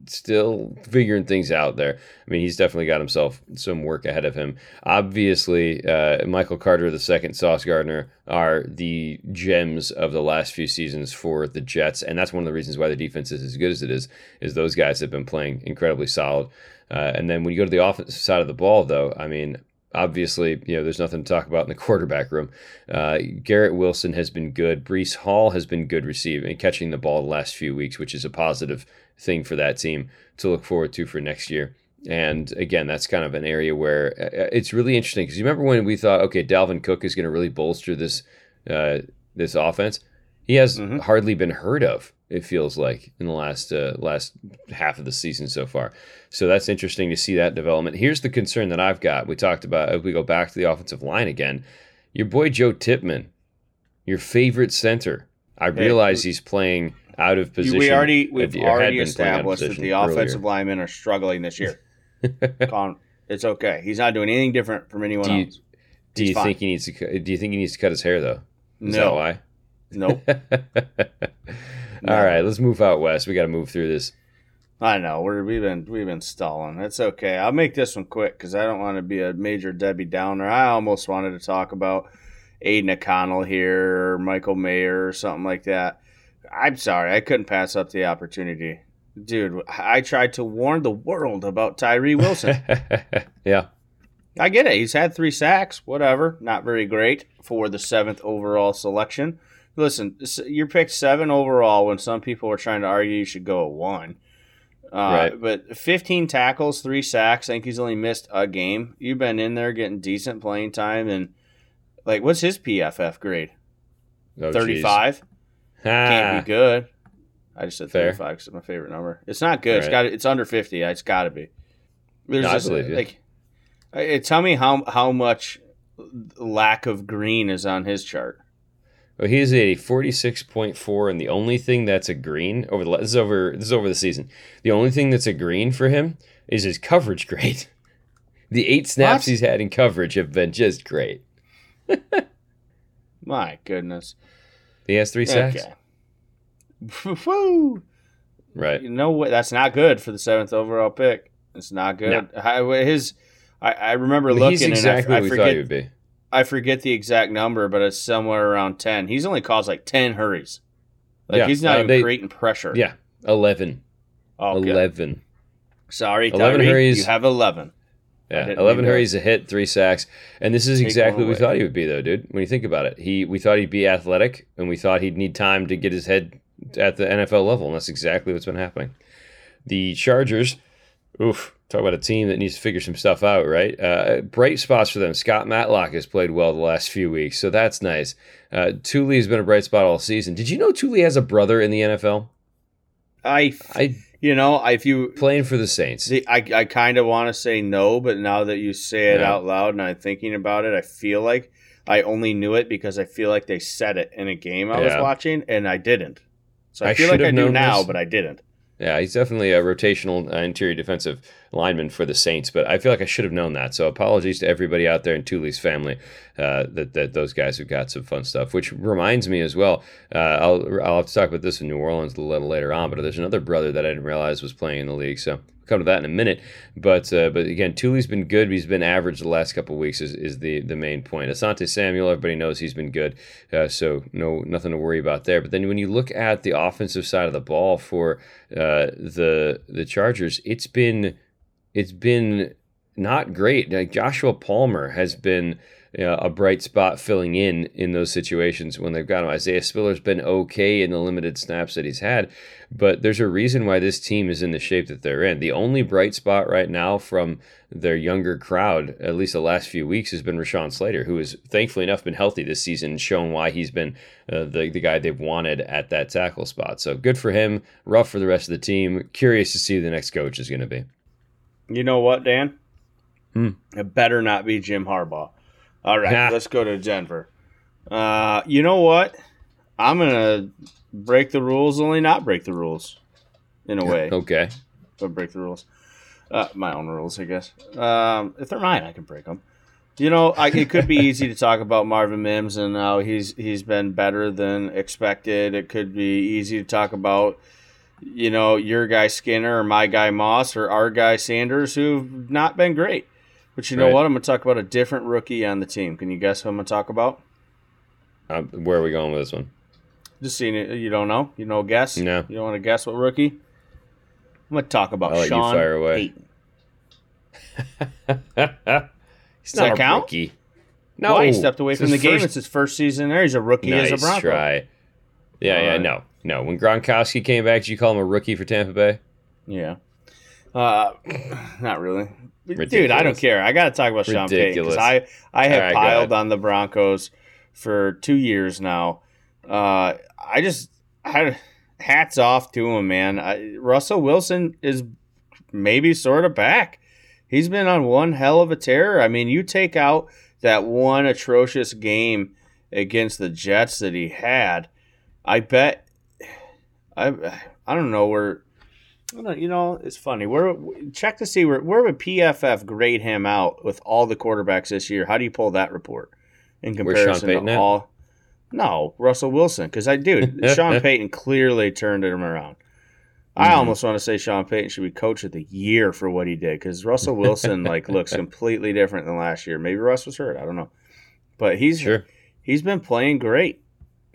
still figuring things out there. I mean, he's definitely got himself some work ahead of him. Obviously, uh, Michael Carter the second, Sauce Gardner are the gems of the last few seasons for the Jets, and that's one of the reasons why the defense is as good as it is. Is those guys have been playing incredibly solid. Uh, and then when you go to the offensive side of the ball, though, I mean, obviously, you know, there's nothing to talk about in the (laughs) quarterback room. Uh, Garrett Wilson has been good. Breece Hall has been good receiving and catching the ball the last few weeks, which is a positive thing for that team to look forward to for next year. And again, that's kind of an area where uh, it's really interesting because you remember when we thought, okay, Dalvin Cook is going to really bolster this uh, this offense. He has Mhm. hardly been heard of. It feels like in the last uh, last half of the season so far. So that's interesting to see that development. Here's the concern that I've got. We talked about if we go back to the offensive line again. Your boy Joe Tippmann, your favorite center. I Hey, realize he's playing out of position. we already we've already been playing out of established that the offensive earlier. linemen are struggling this year. (laughs) It's okay. He's not doing anything different from anyone Do you- else. Do He's you fine. think he needs to? Do you think he needs to cut his hair though? Is No, that why? nope. (laughs) No. All right, let's move out west. We got to move through this. I know we're we've been we've been stalling. It's okay. I'll make this one quick because I don't want to be a major Debbie Downer. I almost wanted to talk about Aidan O'Connell here or Michael Mayer or something like that. I'm sorry, I couldn't pass up the opportunity, dude. I tried to warn the world about Tyree Wilson. (laughs) yeah, I get it. He's had three sacks, whatever. Not very great for the seventh overall selection. Listen, you're picked seven overall when some people were trying to argue you should go at one. Uh, Right. But 15 tackles, three sacks. I think he's only missed a game. You've been in there getting decent playing time. And, like, what's his PFF grade? Oh, geez. 35? (laughs) Can't Ah, be good. I just said Fair. 35 because it's my favorite number. It's not good. It's Right. got. It's under 50. It's got to be. There's No, I just believe you. like, tell me how how much lack of green is on his chart. Well, he is a forty-six point four, and the only thing that's a green over the this is over this is over the season. The only thing that's a green for him is his coverage grade. (laughs) The eight snaps What? he's had in coverage have been just great. (laughs) My goodness. He has three sacks. Okay. (laughs) Woo! Right. You know what? That's not good for the seventh overall pick. It's not good. I, his, I, I remember looking He's and exactly I, I what we thought forget he would be. I forget the exact number, but it's somewhere around ten. He's only caused like ten hurries. Like Yeah, he's not uh, even they- creating pressure. Yeah, eleven. Oh, good. Eleven. Sorry, 11 hurries. You have eleven. Yeah, eleven hurries, a hit, three sacks, and this is Take exactly what we thought he would be, though, dude. When you think about it, he we thought he'd be athletic, and we thought he'd need time to get his head at the NFL level, and that's exactly what's been happening. The Chargers, oof, talk about a team that needs to figure some stuff out, right? Uh, bright spots for them. Scott Matlock has played well the last few weeks, so that's nice. Uh, Tuli has been a bright spot all season. Did you know Tuli has a brother in the NFL? I, I you know, if you playing for the Saints. See, I, I kind of want to say no, but now that you say it Yeah. out loud and I'm thinking about it, I feel like I only knew it because I feel like they said it in a game I was watching, and I didn't. So I, I feel like I do now, this. but I didn't. Yeah, he's definitely a rotational uh, interior defensive lineman for the Saints, but I feel like I should have known that. So apologies to everybody out there in Tuli's family uh, that, that those guys have got some fun stuff. Which reminds me as well, uh, I'll I'll have to talk about this in New Orleans a little later on, but there's another brother that I didn't realize was playing in the league. So come to that in a minute. But uh, but again, Tuli's been good. He's been average the last couple weeks. Is, is the the main point. Asante Samuel, everybody knows he's been good, uh, so no nothing to worry about there. But then when you look at the offensive side of the ball for uh, the the Chargers, it's been it's been not great. Like Joshua Palmer has been you know, a bright spot filling in in those situations when they've got him. Isaiah Spiller's been okay in the limited snaps that he's had, but there's a reason why this team is in the shape that they're in. The only bright spot right now from their younger crowd, at least the last few weeks, has been Rashawn Slater, who has thankfully enough been healthy this season shown why he's been uh, the, the guy they've wanted at that tackle spot. So good for him. Rough for the rest of the team. Curious to see who the next coach is going to be. You know what, Dan? Hmm. It better not be Jim Harbaugh. All right, let's go to Denver. Uh, you know what? I'm gonna break the rules, only not break the rules, in a way. okay. But break the rules. Uh, my own rules, I guess. Um, if they're mine, I can break them. You know, I, it could be easy to talk about Marvin Mims and how he's he's been better than expected. It could be easy to talk about, you know, your guy Skinner or my guy Moss or our guy Sanders who've not been great. But you know Right. what? I'm going to talk about a different rookie on the team. Can you guess who I'm going to talk about? Um, where are we going with this one? Just seeing it. You don't know? You know, guess? No. You don't want to guess what rookie? I'm going to talk about I'll Sean fire away. Payton. (laughs) He's not that a count? rookie. No, Why? He stepped away It's from the his game. It's his first season there. He's a rookie nice as a Bronco. try. Yeah, yeah, Alright. no, no. When Gronkowski came back, did you call him a rookie for Tampa Bay? Yeah. Uh, (sighs) not really. Dude, I don't care. I got to talk about Sean Payton Ridiculous. because I, I have right, piled on the Broncos for two years now. Uh, I just had hats off to him, man. I, Russell Wilson is maybe sort of back. He's been on one hell of a tear. I mean, you take out that one atrocious game against the Jets that he had. I bet. I I don't know where. Don't, you know, it's funny. Where check to see where where would PFF grade him out with all the quarterbacks this year? How do you pull that report in comparison to at? all? No, Russell Wilson. Because I dude, (laughs) Sean Payton clearly turned him around. I Mhm. almost want to say Sean Payton should be coach of the year for what he did because Russell Wilson like looks (laughs) completely different than last year. Maybe Russ was hurt. I don't know, but he's Sure. he's been playing great.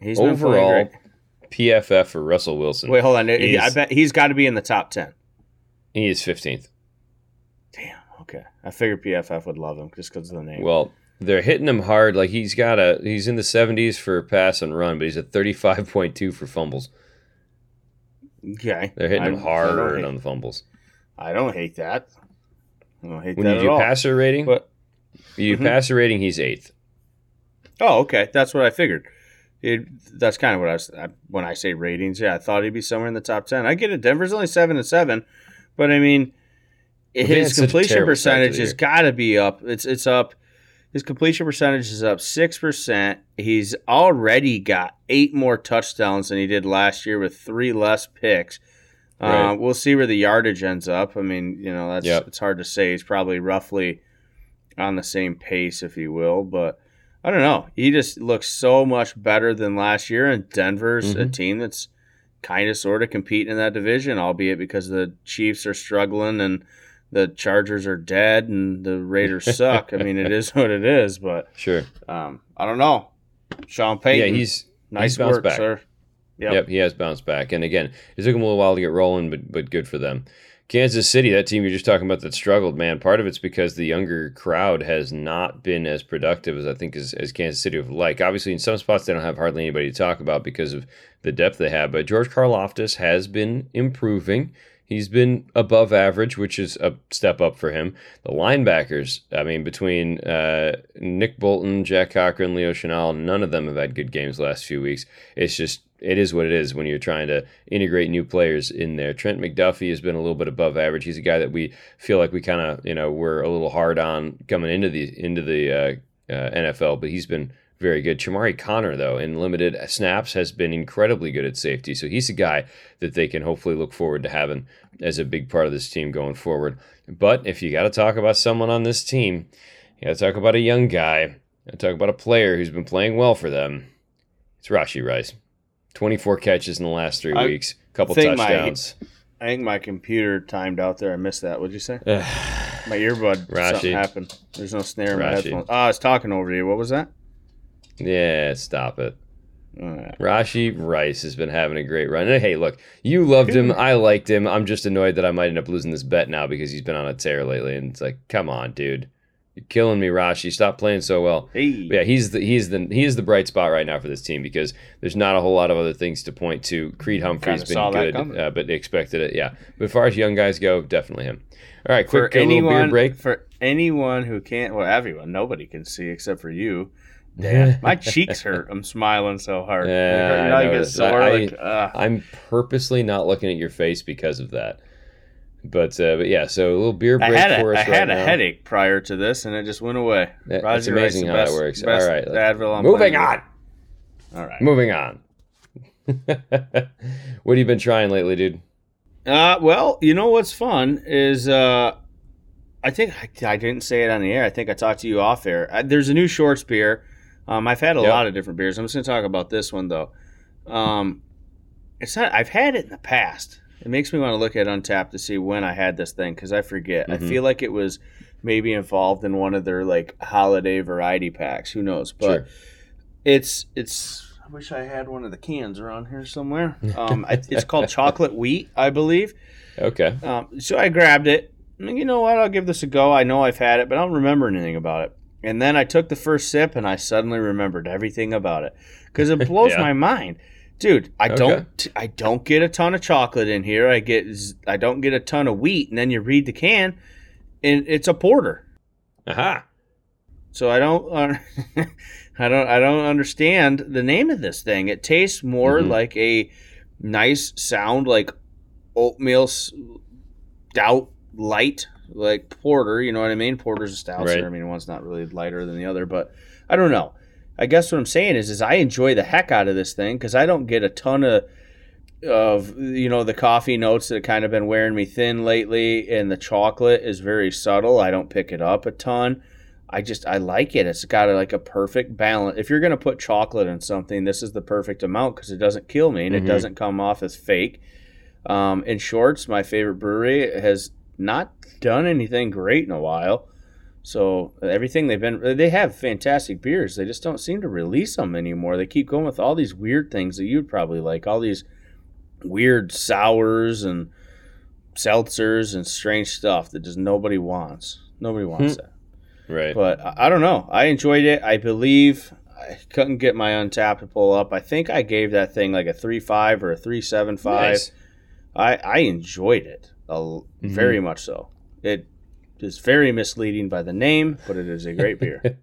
He's been Overall, playing great. PFF for Russell Wilson. Wait, hold on. I bet he's got to be in the top ten. he is fifteenth. Damn. Okay. I figured PFF would love him just because of the name. Well, they're hitting him hard. Like he's got a he's in the seventies for pass and run, but he's at thirty five point two for fumbles. okay. They're hitting I- him hard on the fumbles. I don't hate that. I don't hate When that you do all. passer rating, But you Mhm. passer rating, he's eighth. oh, okay. That's what I figured. It, that's kind of what I was I, when I say ratings. Yeah, I thought he'd be somewhere in the top ten. I get it. Denver's only seven and seven, but I mean, his completion terrible start to the percentage has got to be up. It's it's up. His completion percentage is up six percent. He's already got eight more touchdowns than he did last year with three less picks. Right. Uh, we'll see where the yardage ends up. I mean, you know, that's Yep. it's hard to say. He's probably roughly on the same pace, if you will. But I don't know. He just looks so much better than last year. And Denver's a Mhm. team that's kind of sort of competing in that division, albeit because the Chiefs are struggling and the Chargers are dead and the Raiders (laughs) suck. I mean, it is what it is. But Sure. um, I don't know. Sean Payton, yeah, he's nice he's work, back. sir. Yep. Yep. he has bounced back. And again, it took him a little while to get rolling, but but good for them. Kansas City, that team you're just talking about that struggled, man. Part of it's because the younger crowd has not been as productive as I think as, as Kansas City would like. Obviously, in some spots they don't have hardly anybody to talk about because of the depth they have. But George Karlaftis has been improving. He's been above average, which is a step up for him. The linebackers, I mean, between uh, Nick Bolton, Jack Cochrane, Leo Chenal, none of them have had good games the last few weeks. It's just it is what it is when you're trying to integrate new players in there. Trent McDuffie has been a little bit above average. He's a guy that we feel like we kind of you know we're a little hard on coming into the into the uh, uh, NFL, but he's been very good. Chamarri Conner, though, in limited snaps, has been incredibly good at safety. So he's a guy that they can hopefully look forward to having as a big part of this team going forward. But if you got to talk about someone on this team, you got to talk about a young guy. Talk about a player who's been playing well for them. It's Rashee Rice. 24 catches in the last three I weeks, couple think my- touchdowns. I think my computer timed out there. I missed that. What'd you say? my earbud. Rashee. Something happened. There's no snare in my Rashee. headphones. Oh, I was talking over you. What was that? yeah, stop it. Rashee Rice has been having a great run. And hey, look, you loved him. I liked him. I'm just annoyed that I might end up losing this bet now because he's been on a tear lately. And it's like, come on, dude. You're killing me, Rashee. Stop playing so well. Hey. But yeah, he's the he's the he is the bright spot right now for this team because there's not a whole lot of other things to point to. Creed Humphrey's been good, uh, but expected it. Yeah, but as far as young guys go, definitely him. All right, for quick uh, little beer anyone break. for anyone who can't well everyone nobody can see except for you Dan, my (laughs) cheeks hurt. I'm smiling so hard. Yeah, hurt. You know, I you get noticed. sore. I- like, ugh. I'm purposely not looking at your face because of that. But uh, but yeah, so a little beer I break had, a, for I us had right a now. headache prior to this, and it just went away. That- Roger It's amazing how best, that works. All right, Advil on moving on. All right. Moving on. (laughs) what have you been trying lately, dude? Uh, well, you know what's fun is uh, I think I, I didn't say it on the air. I think I talked to you off air. Uh there's a new Short's beer. Um, I've had a Yep. lot of different beers. I'm just going to talk about this one though. Um, it's not. I've had it in the past. It makes me want to look at Untappd to see when I had this thing because I forget. I Mhm. feel like it was maybe involved in one of their like holiday variety packs. Who knows? But Sure. it's it's. I wish I had one of the cans around here somewhere. (laughs) Um, it's called chocolate wheat, I believe. Okay. Um, so I grabbed it. I'm like, You know what? I'll give this a go. I know I've had it, but I don't remember anything about it. And then I took the first sip, and I suddenly remembered everything about it because it blows (laughs) Yeah. my mind, dude. I Okay. don't. I don't get a ton of chocolate in here. I get. I don't get a ton of wheat. And then you read the can, and it's a porter. Aha. So I don't. Uh, (laughs) I don't. I don't understand the name of this thing. It tastes more Mhm. like a nice sound, like oatmeal stout light, like porter. You know what I mean? Porter's a stout. Right. So, I mean, one's not really lighter than the other, but I don't know. I guess what I'm saying is, is I enjoy the heck out of this thing because I don't get a ton of of you know the coffee notes that have kind of been wearing me thin lately, and the chocolate is very subtle. I don't pick it up a ton. I just I like it. It's got a, like a perfect balance. If you're gonna put chocolate in something, this is the perfect amount because it doesn't kill me and Mhm. it doesn't come off as fake. Um, in shorts, my favorite brewery has not done anything great in a while. So everything they've been, they have fantastic beers. They just don't seem to release them anymore. They keep going with all these weird things that you'd probably like, all these weird sours and seltzers and strange stuff that just nobody wants. Nobody wants Hmm. that. Right. But I I don't know. I enjoyed it. I believe I couldn't get my Untappd to pull up. I think I gave that thing like a three five or a three seven five. Nice. I I enjoyed it a l Mhm. very much so. It is very misleading by the name, but it is a great beer. (laughs)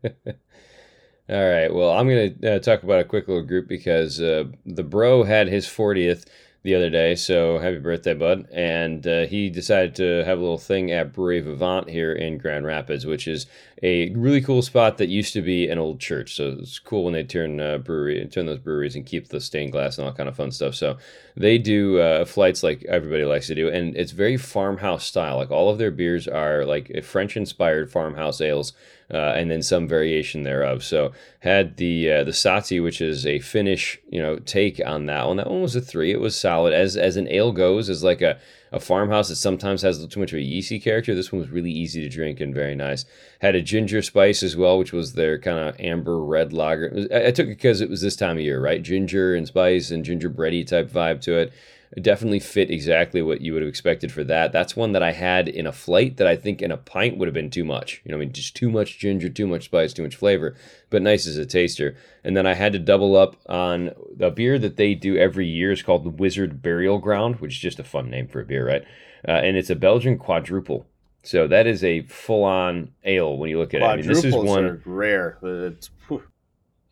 All right. Well, I'm going to uh, talk about a quick little group because uh, the bro had his 40th the other day. So happy birthday, bud. And uh, he decided to have a little thing at Brewery Vivant here in Grand Rapids, which is a really cool spot that used to be an old church. So it's cool when they turn uh, brewery, turn those breweries and keep the stained glass and all kind of fun stuff. So they do uh, flights like everybody likes to do, and it's very farmhouse style. Like all of their beers are like French inspired farmhouse ales, uh, and then some variation thereof. So had the uh, the Sahti, which is a Finnish you know take on that one. That one was a three. It was solid as as an ale goes, as like a a farmhouse that sometimes has too much of a yeasty character. This one was really easy to drink and very nice. Had a ginger spice as well, which was their kind of amber red lager. Was- I, I took it because it was this time of year, right? Ginger and spice and gingerbready type vibe to it. It definitely fit exactly what you would have expected for that. That's one that I had in a flight that I think in a pint would have been too much. You know, I mean, just too much ginger, too much spice, too much flavor, but nice as a taster. And then I had to double up on a beer that they do every year. is called the Wizard Burial Ground, which is just a fun name for a beer, right? Uh, and it's a Belgian quadruple. So that is a full-on ale when you look at it. I mean, this is one are rare. It's.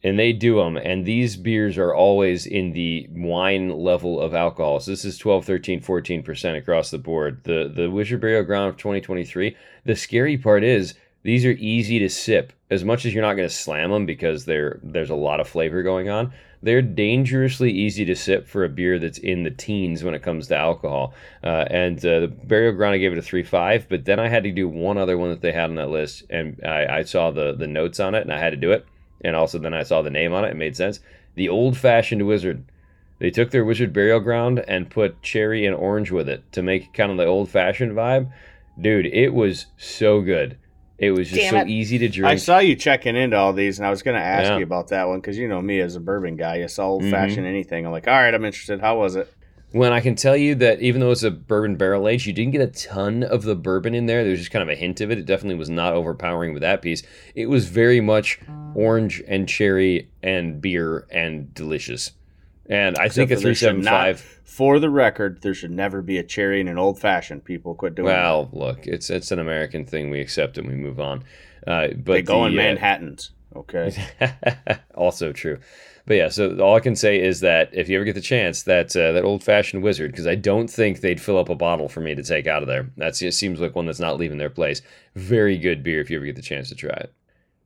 And they do them and these beers are always in the wine level of alcohol. So this is 12 13 14% across the board. The the wizard burial ground of 2023 the scary part is these are easy to sip. As much as you're not going to slam them because they're there's a lot of flavor going on they're dangerously easy to sip for a beer that's in the teens when it comes to alcohol. Uh, and uh, the burial ground i gave it a 3-5 but then i had to do one other one that they had on that list and i, I saw the the notes on it and i had to do it and also then I saw the name on it. It made sense. The old fashioned wizard. They took their Wizard Burial Ground and put cherry and orange with it to make kind of the old fashioned vibe. Dude, it was so good. It was just Damn so it. easy to drink. I saw you checking into all these, and I was going to ask Yeah. you about that one because you know me as a bourbon guy. You saw old fashioned mm-hmm. anything. I'm like, all right, I'm interested. How was it? When I can tell you that even though it's a bourbon barrel age, you didn't get a ton of the bourbon in there. There was just kind of a hint of it. It definitely was not overpowering with that piece. It was very much orange and cherry and beer and delicious. And I think a Except for 375. For the record, there should never be a cherry in an old fashioned. People quit doing Well, look, it's it's an American thing. We accept it and we move on. Uh, but They go in the, uh, Manhattans. Okay. (laughs) also true. But yeah, so all I can say is that if you ever get the chance, that uh, that old fashioned wizard, because I don't think they'd fill up a bottle for me to take out of there. That seems like one that's not leaving their place. Very good beer if you ever get the chance to try it.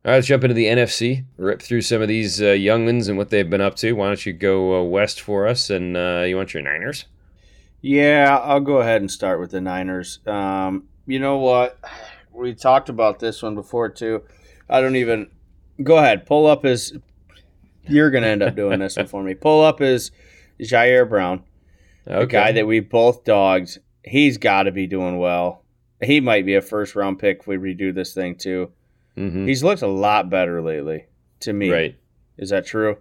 All right, let's jump into the NFC. Rip through some of these uh, younglings and what they've been up to. Why don't you go uh, west for us? And uh, you want your Niners? Yeah, I'll go ahead and start with the Niners. Um, you know what? We talked about this one before too. I don't even go ahead. Pull up his. You're gonna end up doing this one for me. Pull up is Ji'Ayir Brown, Okay. the guy that we both dogged. He's got to be doing well. He might be a first round pick if we redo this thing too. hmm He's looked a lot better lately. To me, Right. Is that true?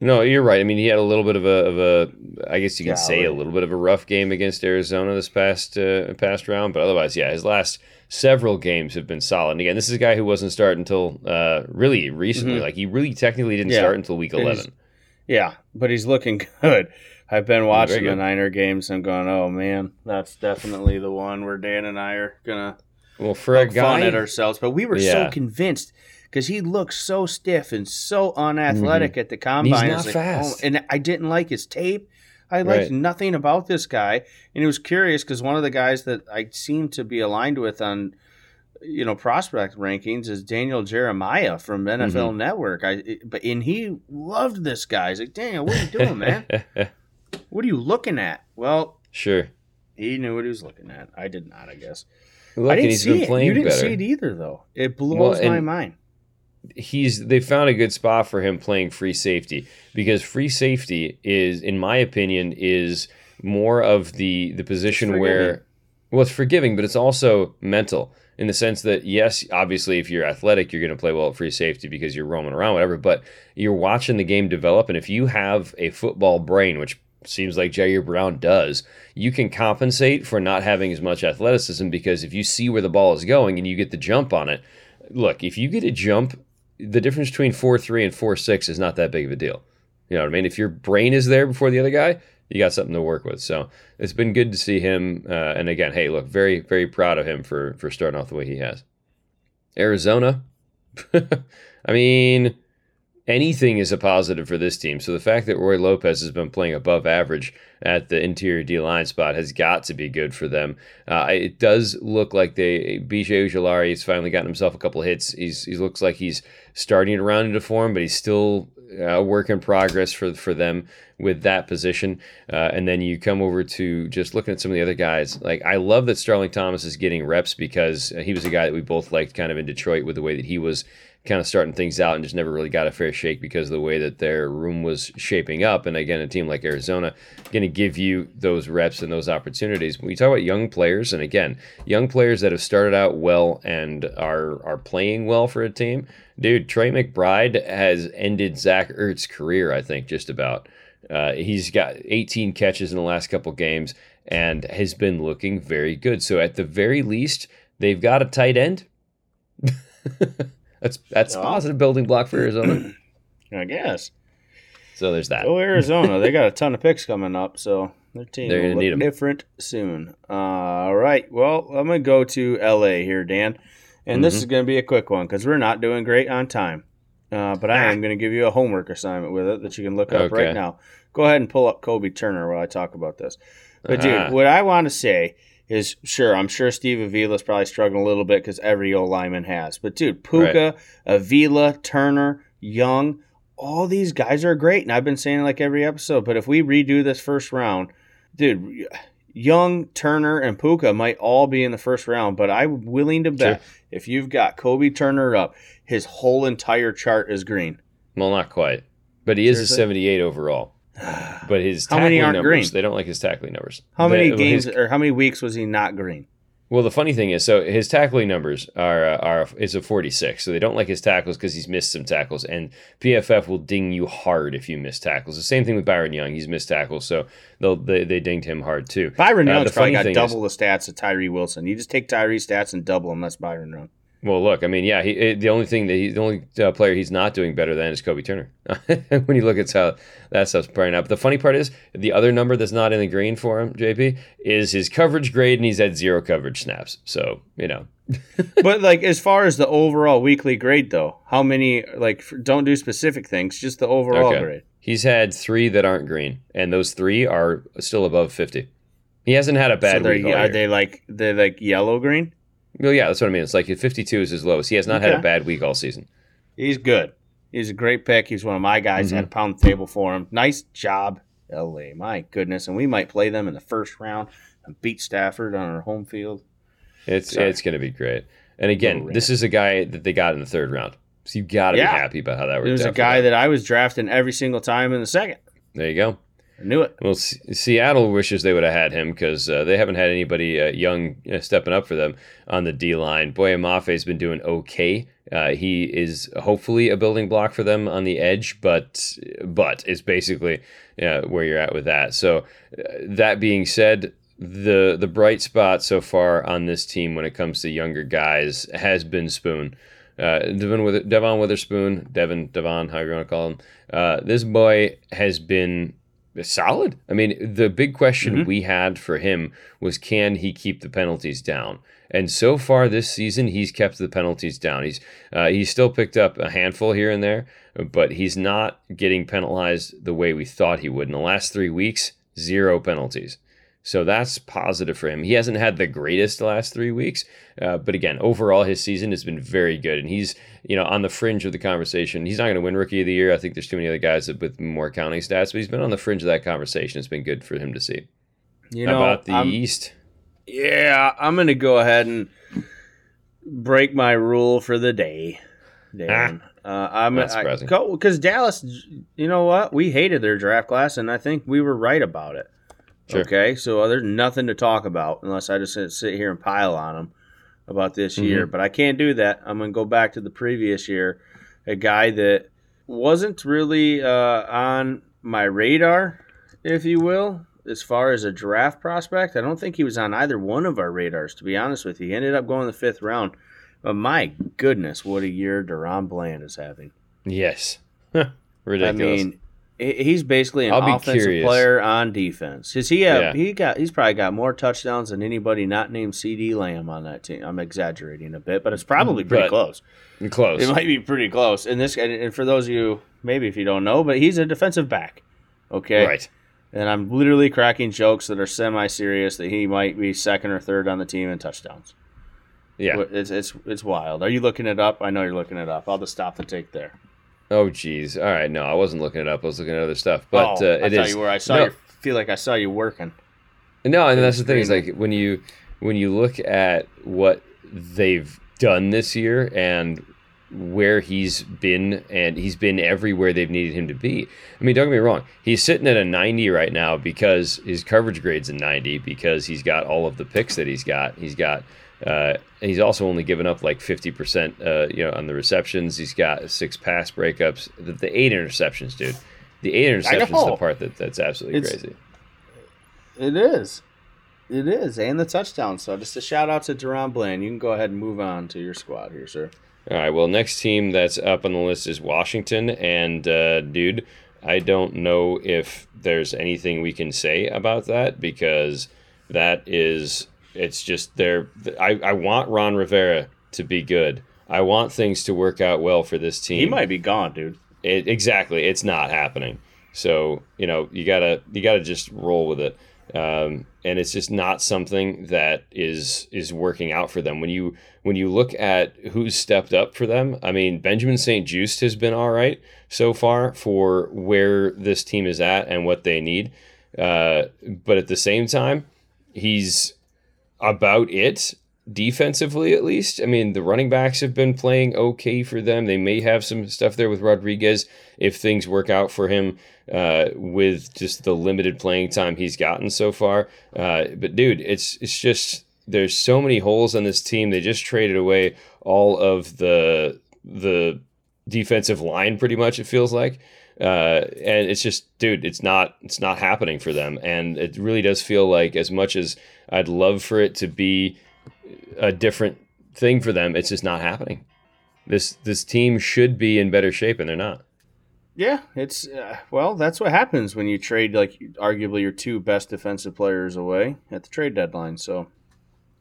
No, you're right. I mean, he had a little bit of a, of a I guess you could say a little bit of a rough game against Arizona this past uh, past round, but otherwise, yeah, his last several games have been solid. And again, this is a guy who wasn't starting until uh, really recently. Mhm. Like he really technically didn't Yeah. start until week eleven. Yeah, but he's looking (laughs) good. I've been watching the. Niner games and going, oh man, that's definitely the one where Dan and I are gonna Well, for a poke fun at ourselves. But we were Yeah. so convinced because he looked so stiff and so unathletic at the Mm-hmm. He's combine. not like, fast. oh, and I didn't like his tape. I liked Right. nothing about this guy, and it was curious because one of the guys that I seem to be aligned with on you know prospect rankings is Daniel Jeremiah from NFL Mm-hmm. Network. I but and he loved this guy. He's like, Daniel, what are you doing, man? (laughs) What are you looking at? Well, sure. he knew what he was looking at. I did not, I guess. Look, I didn't see it. You didn't better. see it either, though. It blows Well, my mind. He's they found a good spot for him playing free safety because free safety is in my opinion is more of the the position where well it's forgiving but it's also mental in the sense that yes obviously if you're athletic you're going to play well at free safety because you're roaming around whatever but you're watching the game develop and if you have a football brain which seems like Ji'Ayir Brown does, you can compensate for not having as much athleticism because if you see where the ball is going and you get the jump on it, look, if you get a jump, the difference between 4 3 and 4 6 is not that big of a deal. You know what I mean? If your brain is there before the other guy, you got something to work with. So it's been good to see him. Uh, and again, hey, look, very, very proud of him for, for starting off the way he has. Arizona, (laughs) I mean, anything is a positive for this team. So the fact that Roy Lopez has been playing above average at the interior D line spot has got to be good for them. Uh, it does look like they BJ Ojulari has finally gotten himself a couple hits. He's he looks like he's starting to round into form, but he's still a work in progress for for them with that position. Uh, and then you come over to just looking at some of the other guys. Like I love that Starling Thomas is getting reps because he was a guy that we both liked kind of in Detroit with the way that he was kind of starting things out and just never really got a fair shake because of the way that their room was shaping up. And again, a team like Arizona going to give you those reps and those opportunities. When you talk about young players, and again, young players that have started out well and are are playing well for a team, dude, Trey McBride has ended Zach Ertz's career, I think, just about. Uh, he's got 18 catches in the last couple games and has been looking very good. So at the very least, they've got a tight end. (laughs) that's that's a positive building block for Arizona. (clears throat) I guess. so there's that. Oh, Arizona, they got a ton of picks coming up, so their team They're will look need different soon. Uh, all right, well, I'm gonna go to LA here, Dan, and this Mhm. is gonna be a quick one because we're not doing great on time. Uh, but I am gonna give you a homework assignment with it that you can look up Okay. right now. Go ahead and pull up Kobe Turner while I talk about this. But Ah. dude, what I want to say is, sure, I'm sure Steve Avila's probably struggling a little bit because every old lineman has. But dude, Puka, Avila, Turner, Young, all these guys are great, and I've been saying it like every episode. But if we redo this first round, dude, Young, Turner, and Puka might all be in the first round. But I'm willing to bet if you've got Kobe Turner up, his whole entire chart is green. Well, not quite, but he is Seriously? a 78 overall. But his How many aren't numbers, green? they don't like his tackling numbers. How The- many his- games or how many weeks was he not green? well, the funny thing is, so his tackling numbers are uh, are is a 46. So they don't like his tackles because he's missed some tackles, and PFF will ding you hard if you miss tackles. The same thing with Byron Young; he's missed tackles, so they'll they, they dinged him hard too. Byron Uh, Young's the probably got double the stats of Tyree Wilson. You just take Tyree's stats and double them. That's Byron Young. Well, look, I mean, yeah, he, it, the only thing that he, the only uh, player he's not doing better than is Kobe Turner. (laughs) when you look at how that stuff's playing out. But the funny part is the other number that's not in the green for him, JP, is his coverage grade, and he's had zero coverage snaps. So you know, (laughs) but like as far as the overall weekly grade though, how many like don't do specific things, just the overall Okay. grade. he's had three that aren't green, and those three are still above fifty. He hasn't had a bad they're, week. are they like they're like yellow green? Well, yeah, that's what I mean. It's like 52 is his lowest. He has not had a bad week all season. He's good. He's a great pick. He's one of my guys. Mhm. Had a pound the table for him. Nice job, LA. My goodness. And we might play them in the first round and beat Stafford on our home field. It's Sorry. it's going to be great. And again, this is a guy that they got in the third round, so you got to Yeah. be happy about how that worked. It was a guy that I was drafting every single time in the second. There you go. I knew it. Well, S- Seattle wishes they would have had him because uh, they haven't had anybody uh, young uh, stepping up for them on the D line. Boye Mafe's been doing okay. Uh, he is hopefully a building block for them on the edge, but but is basically where you're at with that. So uh, that being said, the the bright spot so far on this team when it comes to younger guys has been Spoon. Uh, Devon, Wither- Devon Witherspoon, Devon, Devon, however you want to call him. Uh, this boy has been solid. I mean, the big question Mhm. we had for him was can he keep the penalties down? And so far this season, he's kept the penalties down. He's uh, he's still picked up a handful here and there, but he's not getting penalized the way we thought he would. In the last three weeks, zero penalties. So that's positive for him. He hasn't had the greatest the last three weeks, uh, but again, overall, his season has been very good, and he's you know on the fringe of the conversation. He's not going to win Rookie of the Year. I think there's too many other guys with more counting stats, but he's been on the fringe of that conversation. It's been good for him to see. You know, about the I'm- East? Yeah, I'm gonna go ahead and break my rule for the day. Dan. uh, I'm Not surprising. because Dallas. You know what? We hated their draft class, and I think we were right about it. Sure. Okay, so uh, there's nothing to talk about unless I just sit- here and pile on them about this Mm-hmm. year. But I can't do that. I'm gonna go back to the previous year. A guy that wasn't really uh, on my radar, if you will, as far as a draft prospect. I don't think he was on either one of our radars, to be honest with you. He ended up going the fifth round. But my goodness, what a year DaRon Bland is having. Yes, ridiculous. (laughs) I mean, he's basically an offensive curious. player on defense. Does he have? Yeah. He got. He's probably got more touchdowns than anybody not named CeeDee Lamb on that team. I'm exaggerating a bit, but it's probably pretty But- close. close. It might be pretty close. And this, and, and for those of you, maybe if you don't know, but he's a defensive back. Okay, Right. and I'm literally cracking jokes that are semi-serious that he might be second or third on the team in touchdowns. Yeah. It's it's it's wild. Are you looking it up? I know you're looking it up. I'll just stop the take there. Oh, geez. All right. No, I wasn't looking it up. I was looking at other stuff. But oh, uh, I it thought is. you were. I saw no, you. Feel like I saw you working. No, and that's the thing is like when you when you look at what they've done this year and where he's been and he's been everywhere they've needed him to be. I mean, don't get me wrong. He's sitting at a 90 right now because his coverage grade's a 90 because he's got all of the picks that he's got. He's got uh, he's also only given up like 50% uh, you know on the receptions. He's got six pass breakups. The, the eight interceptions, dude. The eight interceptions is the part that, that's absolutely It's- crazy. It is. It is, and the touchdown. So just a shout out to DaRon Bland. You can go ahead and move on to your squad here, sir. All right. Well, next team that's up on the list is Washington, and uh, dude, I don't know if there's anything we can say about that because that is it's just there. I I want Ron Rivera to be good. I want things to work out well for this team. He might be gone, dude. It, exactly. It's not happening. So you know you gotta you gotta just roll with it. Um, and it's just not something that is is working out for them. When you when you look at who's stepped up for them, I mean Benjamin St-Juste has been all right so far for where this team is at and what they need. Uh, but at the same time, he's about it. defensively at least. I mean, the running backs have been playing okay for them. They may have some stuff there with Rodriguez if things work out for him uh, with just the limited playing time he's gotten so far. Uh, but dude, it's it's just there's so many holes on this team. They just traded away all of the the defensive line pretty much. It feels like. Uh, and it's just, dude, it's not, it's not happening for them, and it really does feel like as much as I'd love for it to be a different thing for them. It's just not happening. This this team should be in better shape, and they're not. Yeah, it's uh, well, that's what happens when you trade like arguably your two best defensive players away at the trade deadline. So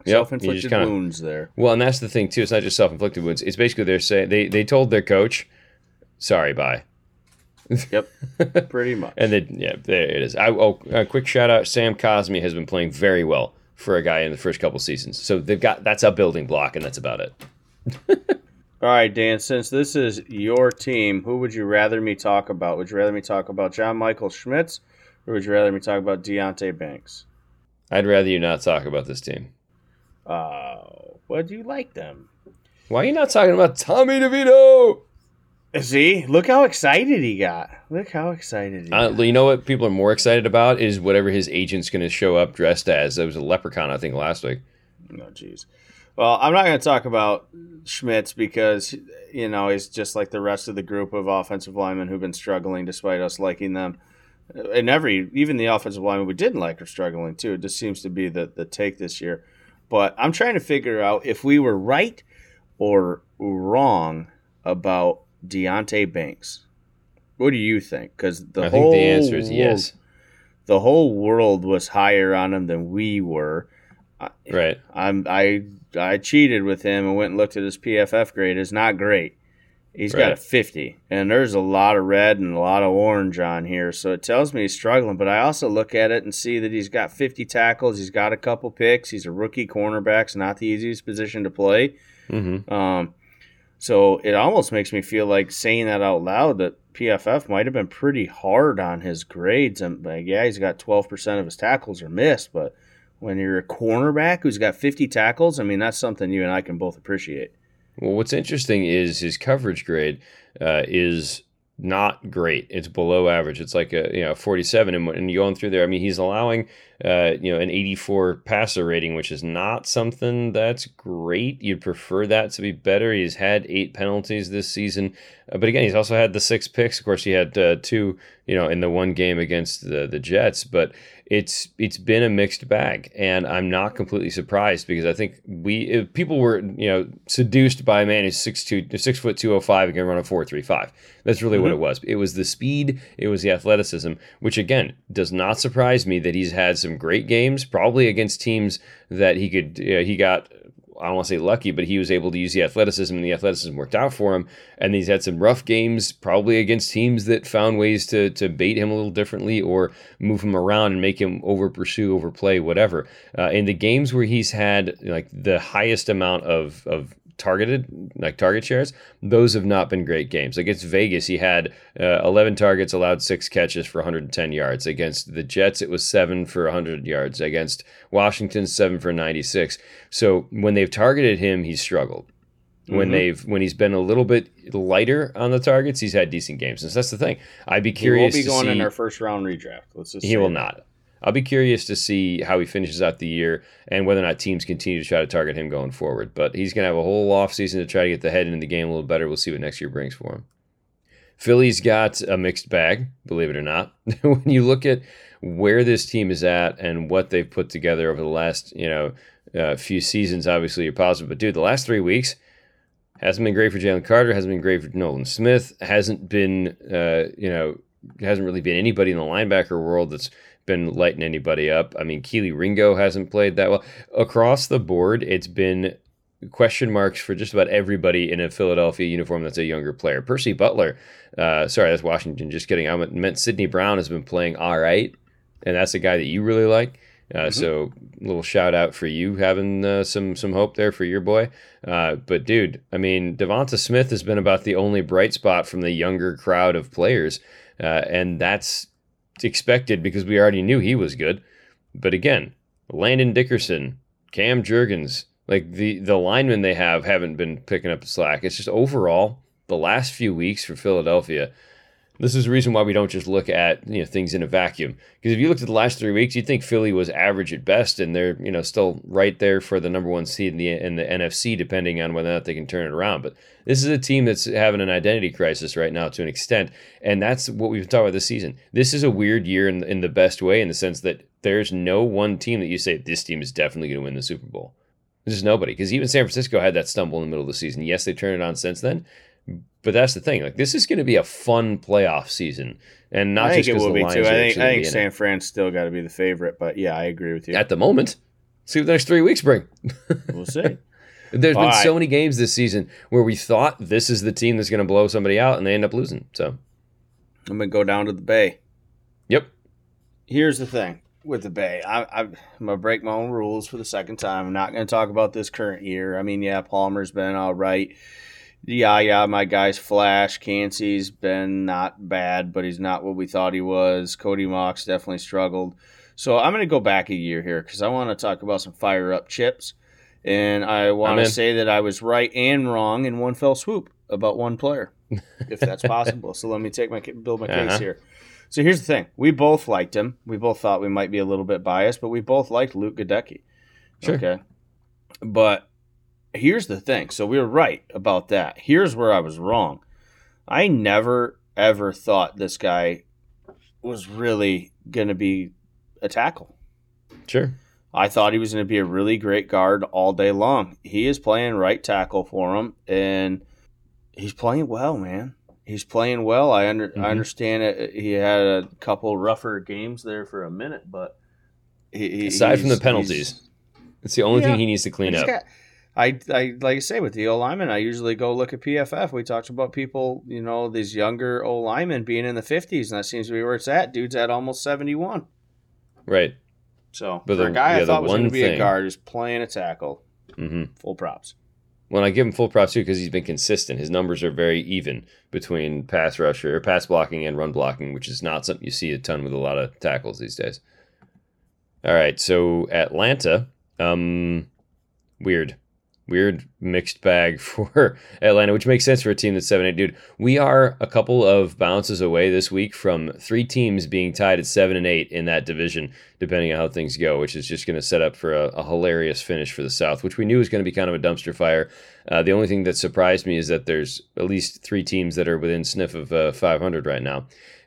Yep, self-inflicted kinda- wounds there. Well, and that's the thing too. It's not just self inflicted wounds. It's basically they're saying they they told their coach, "Sorry, bye." Yep, (laughs) pretty much. And then yeah, there it is. I, oh, a quick shout out: Sam Cosmi has been playing very well for a guy in the first couple seasons. So they've got that's a building block, and that's about it. (laughs) All right, Dan. Since this is your team, who would you rather me talk about? Would you rather me talk about John Michael Schmitz, or would you rather me talk about Deonte Banks? I'd rather you not talk about this team. Uh, what do you like them? Why are you not talking about Tommy DeVito? See, look how excited he got. Look how excited he Uh, got. you know what people are more excited about is whatever his agent's going to show up dressed as. There was a leprechaun, I think, last week. No, jeez. Well, I'm not going to talk about Schmitz because you know he's just like the rest of the group of offensive linemen who've been struggling despite us liking them. And every even the offensive linemen we didn't like are struggling too. It just seems to be the the take this year. But I'm trying to figure out if we were right or wrong about Deonte Banks. What do you think? Because the I whole think the answer is world- yes. The whole world was higher on him than we were. Right. I'm I I cheated with him and went and looked at his PFF grade. It's not great. He's got a 50, and there's a lot of red and a lot of orange on here, so it tells me he's struggling. But I also look at it and see that he's got 50 tackles. He's got a couple picks. He's a rookie cornerback. It's not the easiest position to play. Mm-hmm. Um, so it almost makes me feel like saying that out loud that PFF might have been pretty hard on his grades. And like, yeah, he's got 12% of his tackles are missed, but when you're a cornerback who's got 50 tackles, I mean, that's something you and I can both appreciate. Well, what's interesting is his coverage grade uh, is not great. It's below average. It's like a you know 47, and you going through there, I mean, he's allowing uh, you know an 84 passer rating, which is not something that's great. You'd prefer that to be better. He's had eight penalties this season, uh, but again, he's also had the six picks. Of course, he had uh, two you know in the one game against the the Jets, but it's it's been a mixed bag, and I'm not completely surprised because I think we if people were you know seduced by a man who's six two six foot two oh five and can run a four three five. That's really what it was. It was the speed, it was the athleticism, which again does not surprise me that he's had some great games, probably against teams that he could uh, he got. I don't want to say lucky, but he was able to use the athleticism, and the athleticism worked out for him. And he's had some rough games, probably against teams that found ways to to bait him a little differently or move him around and make him over pursue, overplay, whatever. Uh, in the games where he's had like the highest amount of of targeted like target shares those have not been great games against vegas he had uh, 11 targets allowed six catches for 110 yards against the jets it was seven for 100 yards against washington seven for 96 so when they've targeted him he's struggled when Mhm. they've when he's been a little bit lighter on the targets he's had decent games and so that's the thing i'd be He won't curious be to going see in our first round redraft. Let's just he will that. not. I'll be curious to see how he finishes out the year and whether or not teams continue to try to target him going forward. But he's going to have a whole offseason to try to get the head into the game a little better. We'll see what next year brings for him. Philly's got a mixed bag, believe it or not. (laughs) when you look at where this team is at and what they've put together over the last, you know, uh, few seasons, obviously you're positive. But dude, the last three weeks hasn't been great for Jalen Carter, hasn't been great for Nolan Smith, hasn't been, uh, you know, hasn't really been anybody in the linebacker world that's been lighting anybody up. I mean, Kelee Ringo hasn't played that well. Across the board, it's been question marks for just about everybody in a Philadelphia uniform that's a younger player. Percy Butler, uh, sorry, that's Washington. Just kidding. I meant, Sydney Brown has been playing all right, and that's a guy that you really like. Uh, So, little shout out for you having uh, some some hope there for your boy. Uh, but dude, I mean, DeVonta Smith has been about the only bright spot from the younger crowd of players, uh, and that's expected because we already knew he was good. But again, Landon Dickerson, Cam Jurgens, Like the the linemen they have haven't been picking up the slack. It's just overall the last few weeks for Philadelphia. This is the reason why we don't just look at you know things in a vacuum. Because if you looked at the last three weeks, you'd think Philly was average at best, and they're you know still right there for the number one seed in the in the NFC, depending on whether or not they can turn it around. But this is a team that's having an identity crisis right now to an extent, and that's what we've talked about this season. This is a weird year in in the best way, in the sense that there's no one team that you say this team is definitely going to win the Super Bowl. There's just nobody because even San Francisco had that stumble in the middle of the season. Yes, they turned it on since then, but that's the thing. Like this is going to be a fun playoff season, and not I think just it because will the be too. I think, I think San Fran's still got to be the favorite, but yeah, I agree with you. at the moment. See what the next three weeks bring. We'll see. (laughs) There's All been so many games this season where we thought this is the team that's going to blow somebody out, and they end up losing. So, I'm gonna go down to the Bay. yep, Here's the thing with the Bay. I, I, I'm gonna break my own rules for the second time. I'm not gonna talk about this current year. I mean, yeah, Palmer's been all right. Yeah, yeah, my guy's Flash. Kancey's been not bad, but he's not what we thought he was. Cody Mauch definitely struggled. So I'm gonna go back a year here because I want to talk about some fire up chips, and I want to say that I was right and wrong in one fell swoop about one player, (laughs) if that's possible. so let me take my build my Uh-huh. case here. So here's the thing: we both liked him. We both thought we might be a little bit biased, but we both liked Luke Goedeke. Sure. Okay, but here's the thing: so we were right about that. Here's where I was wrong. I never ever thought this guy was really going to be a tackle. sure. I thought he was going to be a really great guard all day long. He is playing right tackle for him, and he's playing well, man. He's playing well. I under Mhm. I understand it. He had a couple rougher games there for a minute, but he, he- Aside from the penalties, It's the only Yeah. thing he needs to clean up. got- I, I like I say with the O lineman, I usually go look at PFF. We talked about people, you know, these younger O linemen being in the fifties, and that seems to be where it's at. Dude's at almost seventy one. right. So But for the- a guy yeah, I thought was going to be a guard who's playing a tackle, hmm full props. Well, I give him full props too because he's been consistent. His numbers are very even between pass rusher, or pass blocking, and run blocking, which is not something you see a ton with a lot of tackles these days. All right, so Atlanta, um, weird, weird mixed bag (laughs) for Atlanta, which makes sense for a team that's seven eight. Dude, we are a couple of bounces away this week from three teams being tied at seven and eight in that division, depending on how things go, which is just going to set up for a, a hilarious finish for the South, which we knew was going to be kind of a dumpster fire. Uh, the only thing that surprised me is that there's at least three teams that are within sniff of uh, 500 right now.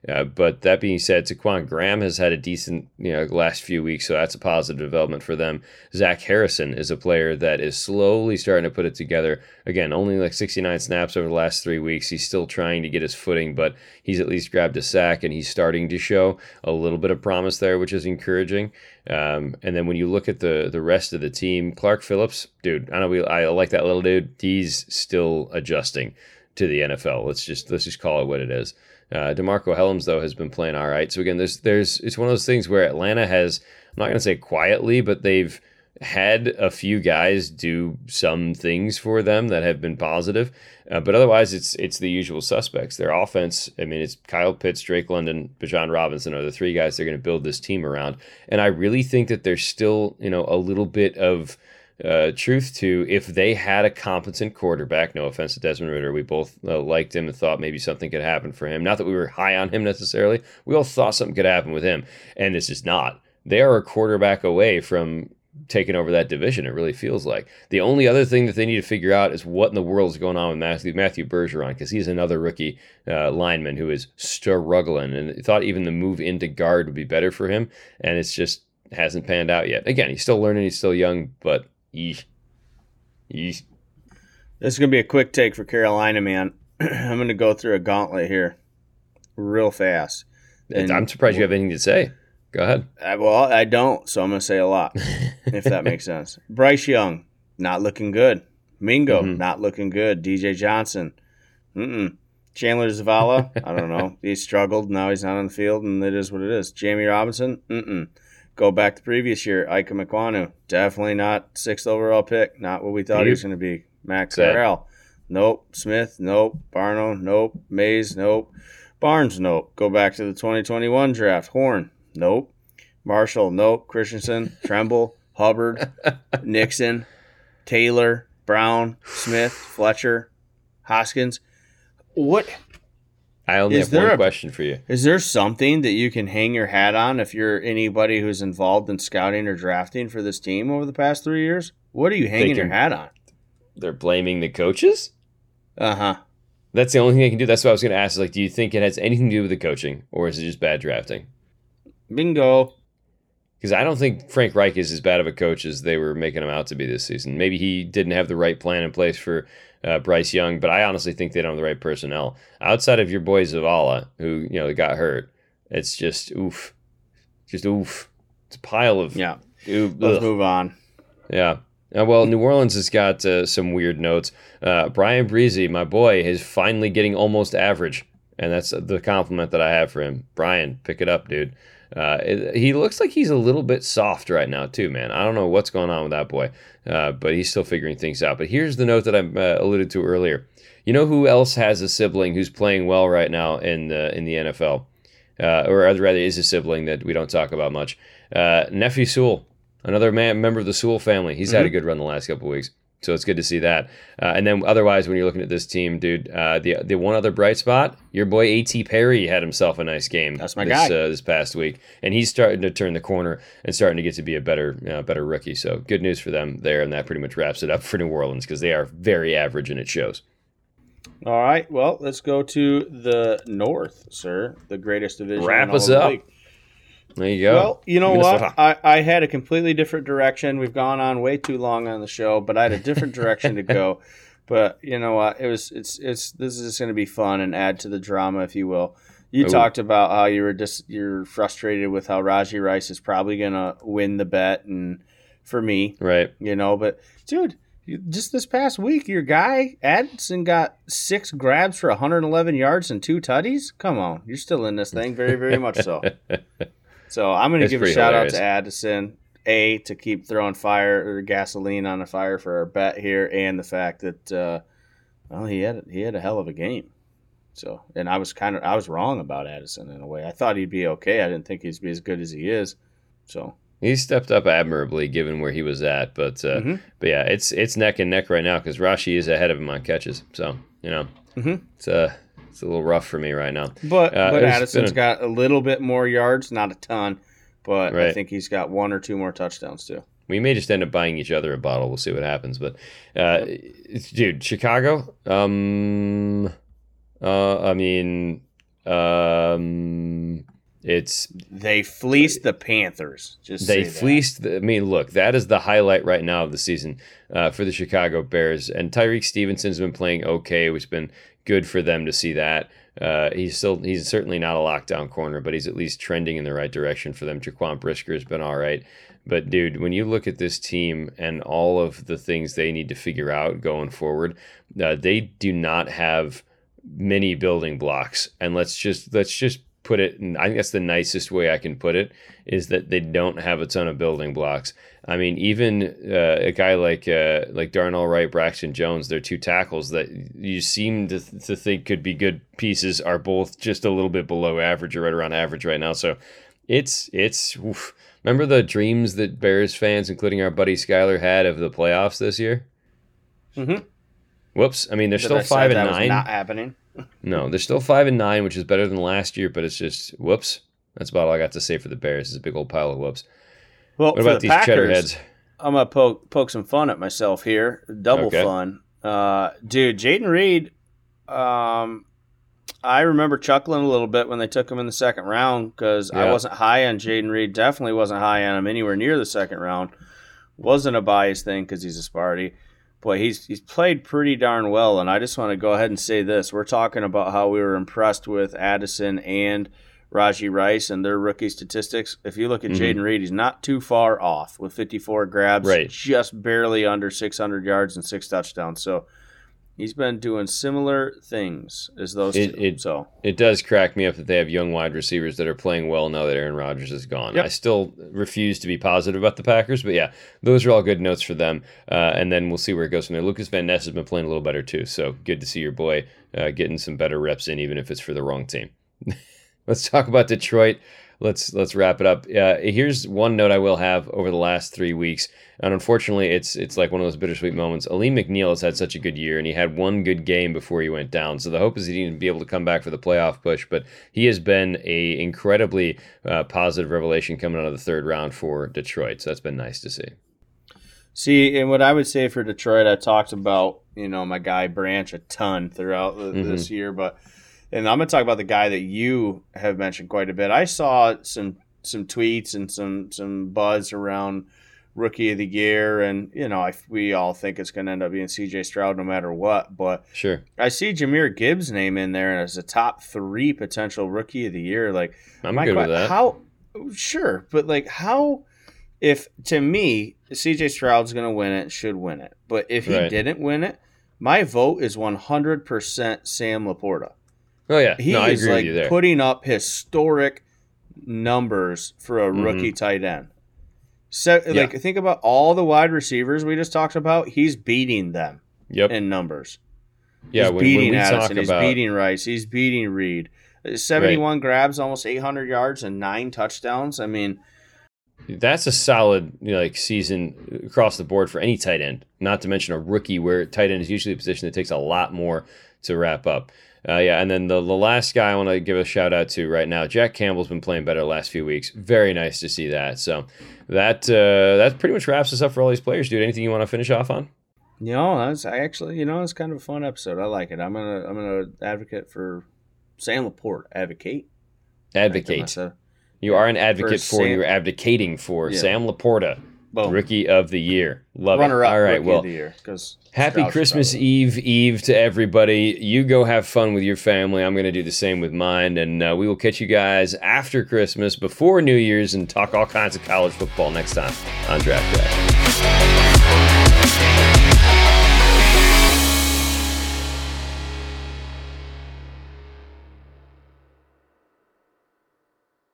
Uh, but that being said, Ta'Quon Graham has had a decent you know last few weeks, so that's a positive development for them. Zach Harrison is a player that is slowly starting to put it together. Again, only like 69 snaps over the last three weeks. He's still trying to get his footing, but he's at least grabbed a sack and he's starting to show a little bit of promise there, which is encouraging. Um, and then when you look at the the rest of the team, Clark Phillips, dude, I know we I like that little dude. He's still adjusting to the NFL. Let's just let's just call it what it is. Uh, DeMarcco Hellams though has been playing all right. So again, there's there's it's one of those things where Atlanta has I'm not going to say quietly, but they've had a few guys do some things for them that have been positive, uh, but otherwise it's it's the usual suspects. Their offense, I mean, it's Kyle Pitts, Drake London, Bijan Robinson are the three guys they're going to build this team around, and I really think that there's still you know a little bit of uh, truth to if they had a competent quarterback. No offense to Desmond Ridder, we both uh, liked him and thought maybe something could happen for him. Not that we were high on him necessarily. We all thought something could happen with him, and it's just not. They are a quarterback away from taking over that division. It really feels like the only other thing that they need to figure out is what in the world is going on with Matthew Matthew Bergeron because he's another rookie uh, lineman who is struggling and thought even the move into guard would be better for him, and it's just hasn't panned out yet. Again, he's still learning. He's still young, but Yeesh. Yeesh. This is gonna be a quick take for Carolina, man. (clears throat) I'm gonna go through a gauntlet here, real fast. And- I'm surprised you have anything to say. Go ahead. I, well, I don't, so I'm gonna say a lot, (laughs) if that makes sense. Bryce Young, not looking good. Mingo, Mhm. not looking good. DJ Johnson, mm-mm. Chandler Zavala, I don't know. (laughs) He struggled. Now he's not on the field, and it is what it is. Jammie Robinson, mm Go back to previous year. Ikem Ekwonu, definitely not sixth overall pick. Not what we thought he was going to be. Max Sad. Harrell, nope. Smith, nope. Barno, nope. Mays, nope. Barnes, nope. Go back to the 2021 draft. Horn, nope. Marshall, nope. Christensen, (laughs) Tremble, Hubbard, (laughs) Nixon, Taylor, Brown, Smith, Fletcher, Hoskins. What I only Is have there one a- question for you. is there something that you can hang your hat on if you're anybody who's involved in scouting or drafting for this team over the past three years? What are you hanging your hat on? They're blaming the coaches. Uh huh. That's the only thing they can do. That's what I was going to ask. Like, do you think it has anything to do with the coaching, or is it just bad drafting? Bingo. Because I don't think Frank Reich is as bad of a coach as they were making him out to be this season. Maybe he didn't have the right plan in place for uh, Bryce Young, but I honestly think they don't have the right personnel outside of your boy Zavala, who you know got hurt. It's just oof, just oof. It's a pile of Yeah. oof, Let's ugh. move on. Yeah. Uh, well, New Orleans has got uh, some weird notes. Uh, Bryan Bresee, my boy, is finally getting almost average, and that's the compliment that I have for him. Bryan, pick it up, dude. Uh, it- he looks like he's a little bit soft right now, too, man. I don't know what's going on with that boy, uh, but he's still figuring things out. But here's the note that I uh, alluded to earlier. You know who else has a sibling who's playing well right now in the in the NFL, uh, or rather is a sibling that we don't talk about much. Uh, Nephi Sewell, another man, member of the Sewell family. He's had a good run the last couple of weeks, so it's good to see that. Uh, and then otherwise, when you're looking at this team, dude, uh, the the one other bright spot, your boy A.T. Perry had himself a nice game. That's my this, guy. uh, this past week, and he's starting to turn the corner and starting to get to be a better uh, better rookie. So good news for them there, and that pretty much wraps it up for New Orleans because they are very average and it shows. All right. Well, let's go to the North, sir. The greatest division. Wrap us up. league. There you go. Well, you know Minnesota. what? I, I had a completely different direction. We've gone on way too long on the show, but I had a different direction to go. (laughs) But you know what? It was it's it's this is just going to be fun and add to the drama, if you will. You Ooh. talked about how you were just you're frustrated with how Rashee Rice is probably going to win the bet, and for me, right. you know. But dude, just this past week, your guy Addison got six grabs for 111 yards and two tutties. Come on, you're still in this thing, very very much so. (laughs) So I'm going to give a shout hilarious. out to Addison. A to keep throwing fire or gasoline on the fire for our bet here, and the fact that uh, well he had he had a hell of a game. So and I was kind of I was wrong about Addison in a way. I thought he'd be okay. I didn't think he'd be as good as he is. So He stepped up admirably given where he was at, but uh, Mhm. but yeah, it's it's neck and neck right now because Rashee is ahead of him on catches. So you know, Mhm. it's uh, it's a little rough for me right now. But Uh, but Addison's got a little bit more yards, not a ton, but I think he's got one or two more touchdowns too. We may just end up buying each other a bottle. We'll see what happens. But uh, it's- dude, Chicago. Um, uh, I mean, um, it's They fleeced the Panthers. Just they fleeced. The, I mean, look, that is the highlight right now of the season uh, for the Chicago Bears. And Tyrique Stevenson's been playing okay, which has been good for them to see that. Uh, he's still he's certainly not a lockdown corner, but he's at least trending in the right direction for them. Jaquan Brisker has been all right. But dude, when you look at this team and all of the things they need to figure out going forward, uh, they do not have many building blocks. And let's just let's just put it. I think that's the nicest way I can put it is that they don't have a ton of building blocks. I mean, even uh, a guy like uh, like Darnell Wright, Braxton Jones, they're two tackles that you seem to, to think could be good pieces, are both just a little bit below average or right around average right now. So it's it's. Oof. Remember the dreams that Bears fans, including our buddy Skyler, had of the playoffs this year? Mhm. Whoops! I mean, they're That still I five and that was nine. not happening. (laughs) No, they're still five and nine, which is better than last year, but it's just whoops. That's about all I got to say for the Bears. It's a big old pile of whoops. Well, What for about the these cheddar Packers, heads? I'm gonna poke poke some fun at myself here. Double Okay. fun, uh, dude. Jayden Reed. Um, I remember chuckling a little bit when they took him in the second round because I wasn't high on Jayden Reed. Definitely wasn't high on him anywhere near the second round. Wasn't a bias thing because he's a Sparty. Boy, he's he's played pretty darn well, and I just want to go ahead and say this: we're talking about how we were impressed with Addison and Rashee Rice and their rookie statistics. If you look at Mhm. Jayden Reed, he's not too far off with 54 grabs, Right. just barely under 600 yards and six touchdowns. So he's been doing similar things as those It- two. it- so It does crack me up that they have young wide receivers that are playing well now that Aaron Rodgers is gone. Yep. I still refuse to be positive about the Packers, but yeah, those are all good notes for them. Uh, and then we'll see where it goes from there. Lucas Van Ness has been playing a little better too, so good to see your boy uh, getting some better reps in, even if it's for the wrong team. (laughs) Let's talk about Detroit. let's let's wrap it up. Uh, here's one note I will have over the last three weeks, and unfortunately, it's it's like one of those bittersweet moments. Alim McNeil has had such a good year, and he had one good game before he went down. So the hope is that he can be able to come back for the playoff push. But he has been a incredibly uh, positive revelation coming out of the third round for Detroit. So that's been nice to see. See, and what I would say for Detroit, I talked about you know my guy Branch a ton throughout mm-hmm. this year, but and I'm gonna talk about the guy that you have mentioned quite a bit. I saw some some tweets and some some buzz around rookie of the year, and you know I, we all think it's gonna end up being C.J. Stroud no matter what. But sure, I see Jahmyr Gibbs' name in there as a top three potential rookie of the year. Like, I'm good with that. How? Sure, but like how? If to me, C.J. Stroud's gonna win it, should win it. But if he right. didn't win it, my vote is 100% Sam LaPorta. Oh yeah, he no, is like putting up historic numbers for a mm-hmm. rookie tight end. So, yeah. like, think about all the wide receivers we just talked about. He's beating them. Yep. in numbers. Yeah, he's when, beating when Addison. He's about... beating Rice. He's beating Reed. Seventy-one right. grabs, almost eight hundred yards, and nine touchdowns. I mean, that's a solid you know, like season across the board for any tight end. Not to mention a rookie, where tight end is usually a position that takes a lot more to wrap up. Uh, yeah, and then the, the last guy I want to give a shout out to right now, Jack Campbell's been playing better the last few weeks. Very nice to see that. So that uh, that pretty much wraps us up for all these players, dude. Anything you want to finish off on? You know, that's I actually, you know, it's kind of a fun episode. I like it. I'm gonna I'm gonna advocate for Sam LaPorta. Advocate. Advocate. You are an advocate for, for you're advocating for yeah. Sam LaPorta. Boom. Rookie of the year. Love Runner it. Up, All right. well, year, happy Christmas Eve, Eve to everybody. You go have fun with your family. I'm going to do the same with mine. And uh, we will catch you guys after Christmas, before New Year's, and talk all kinds of college football next time on Draft Craft.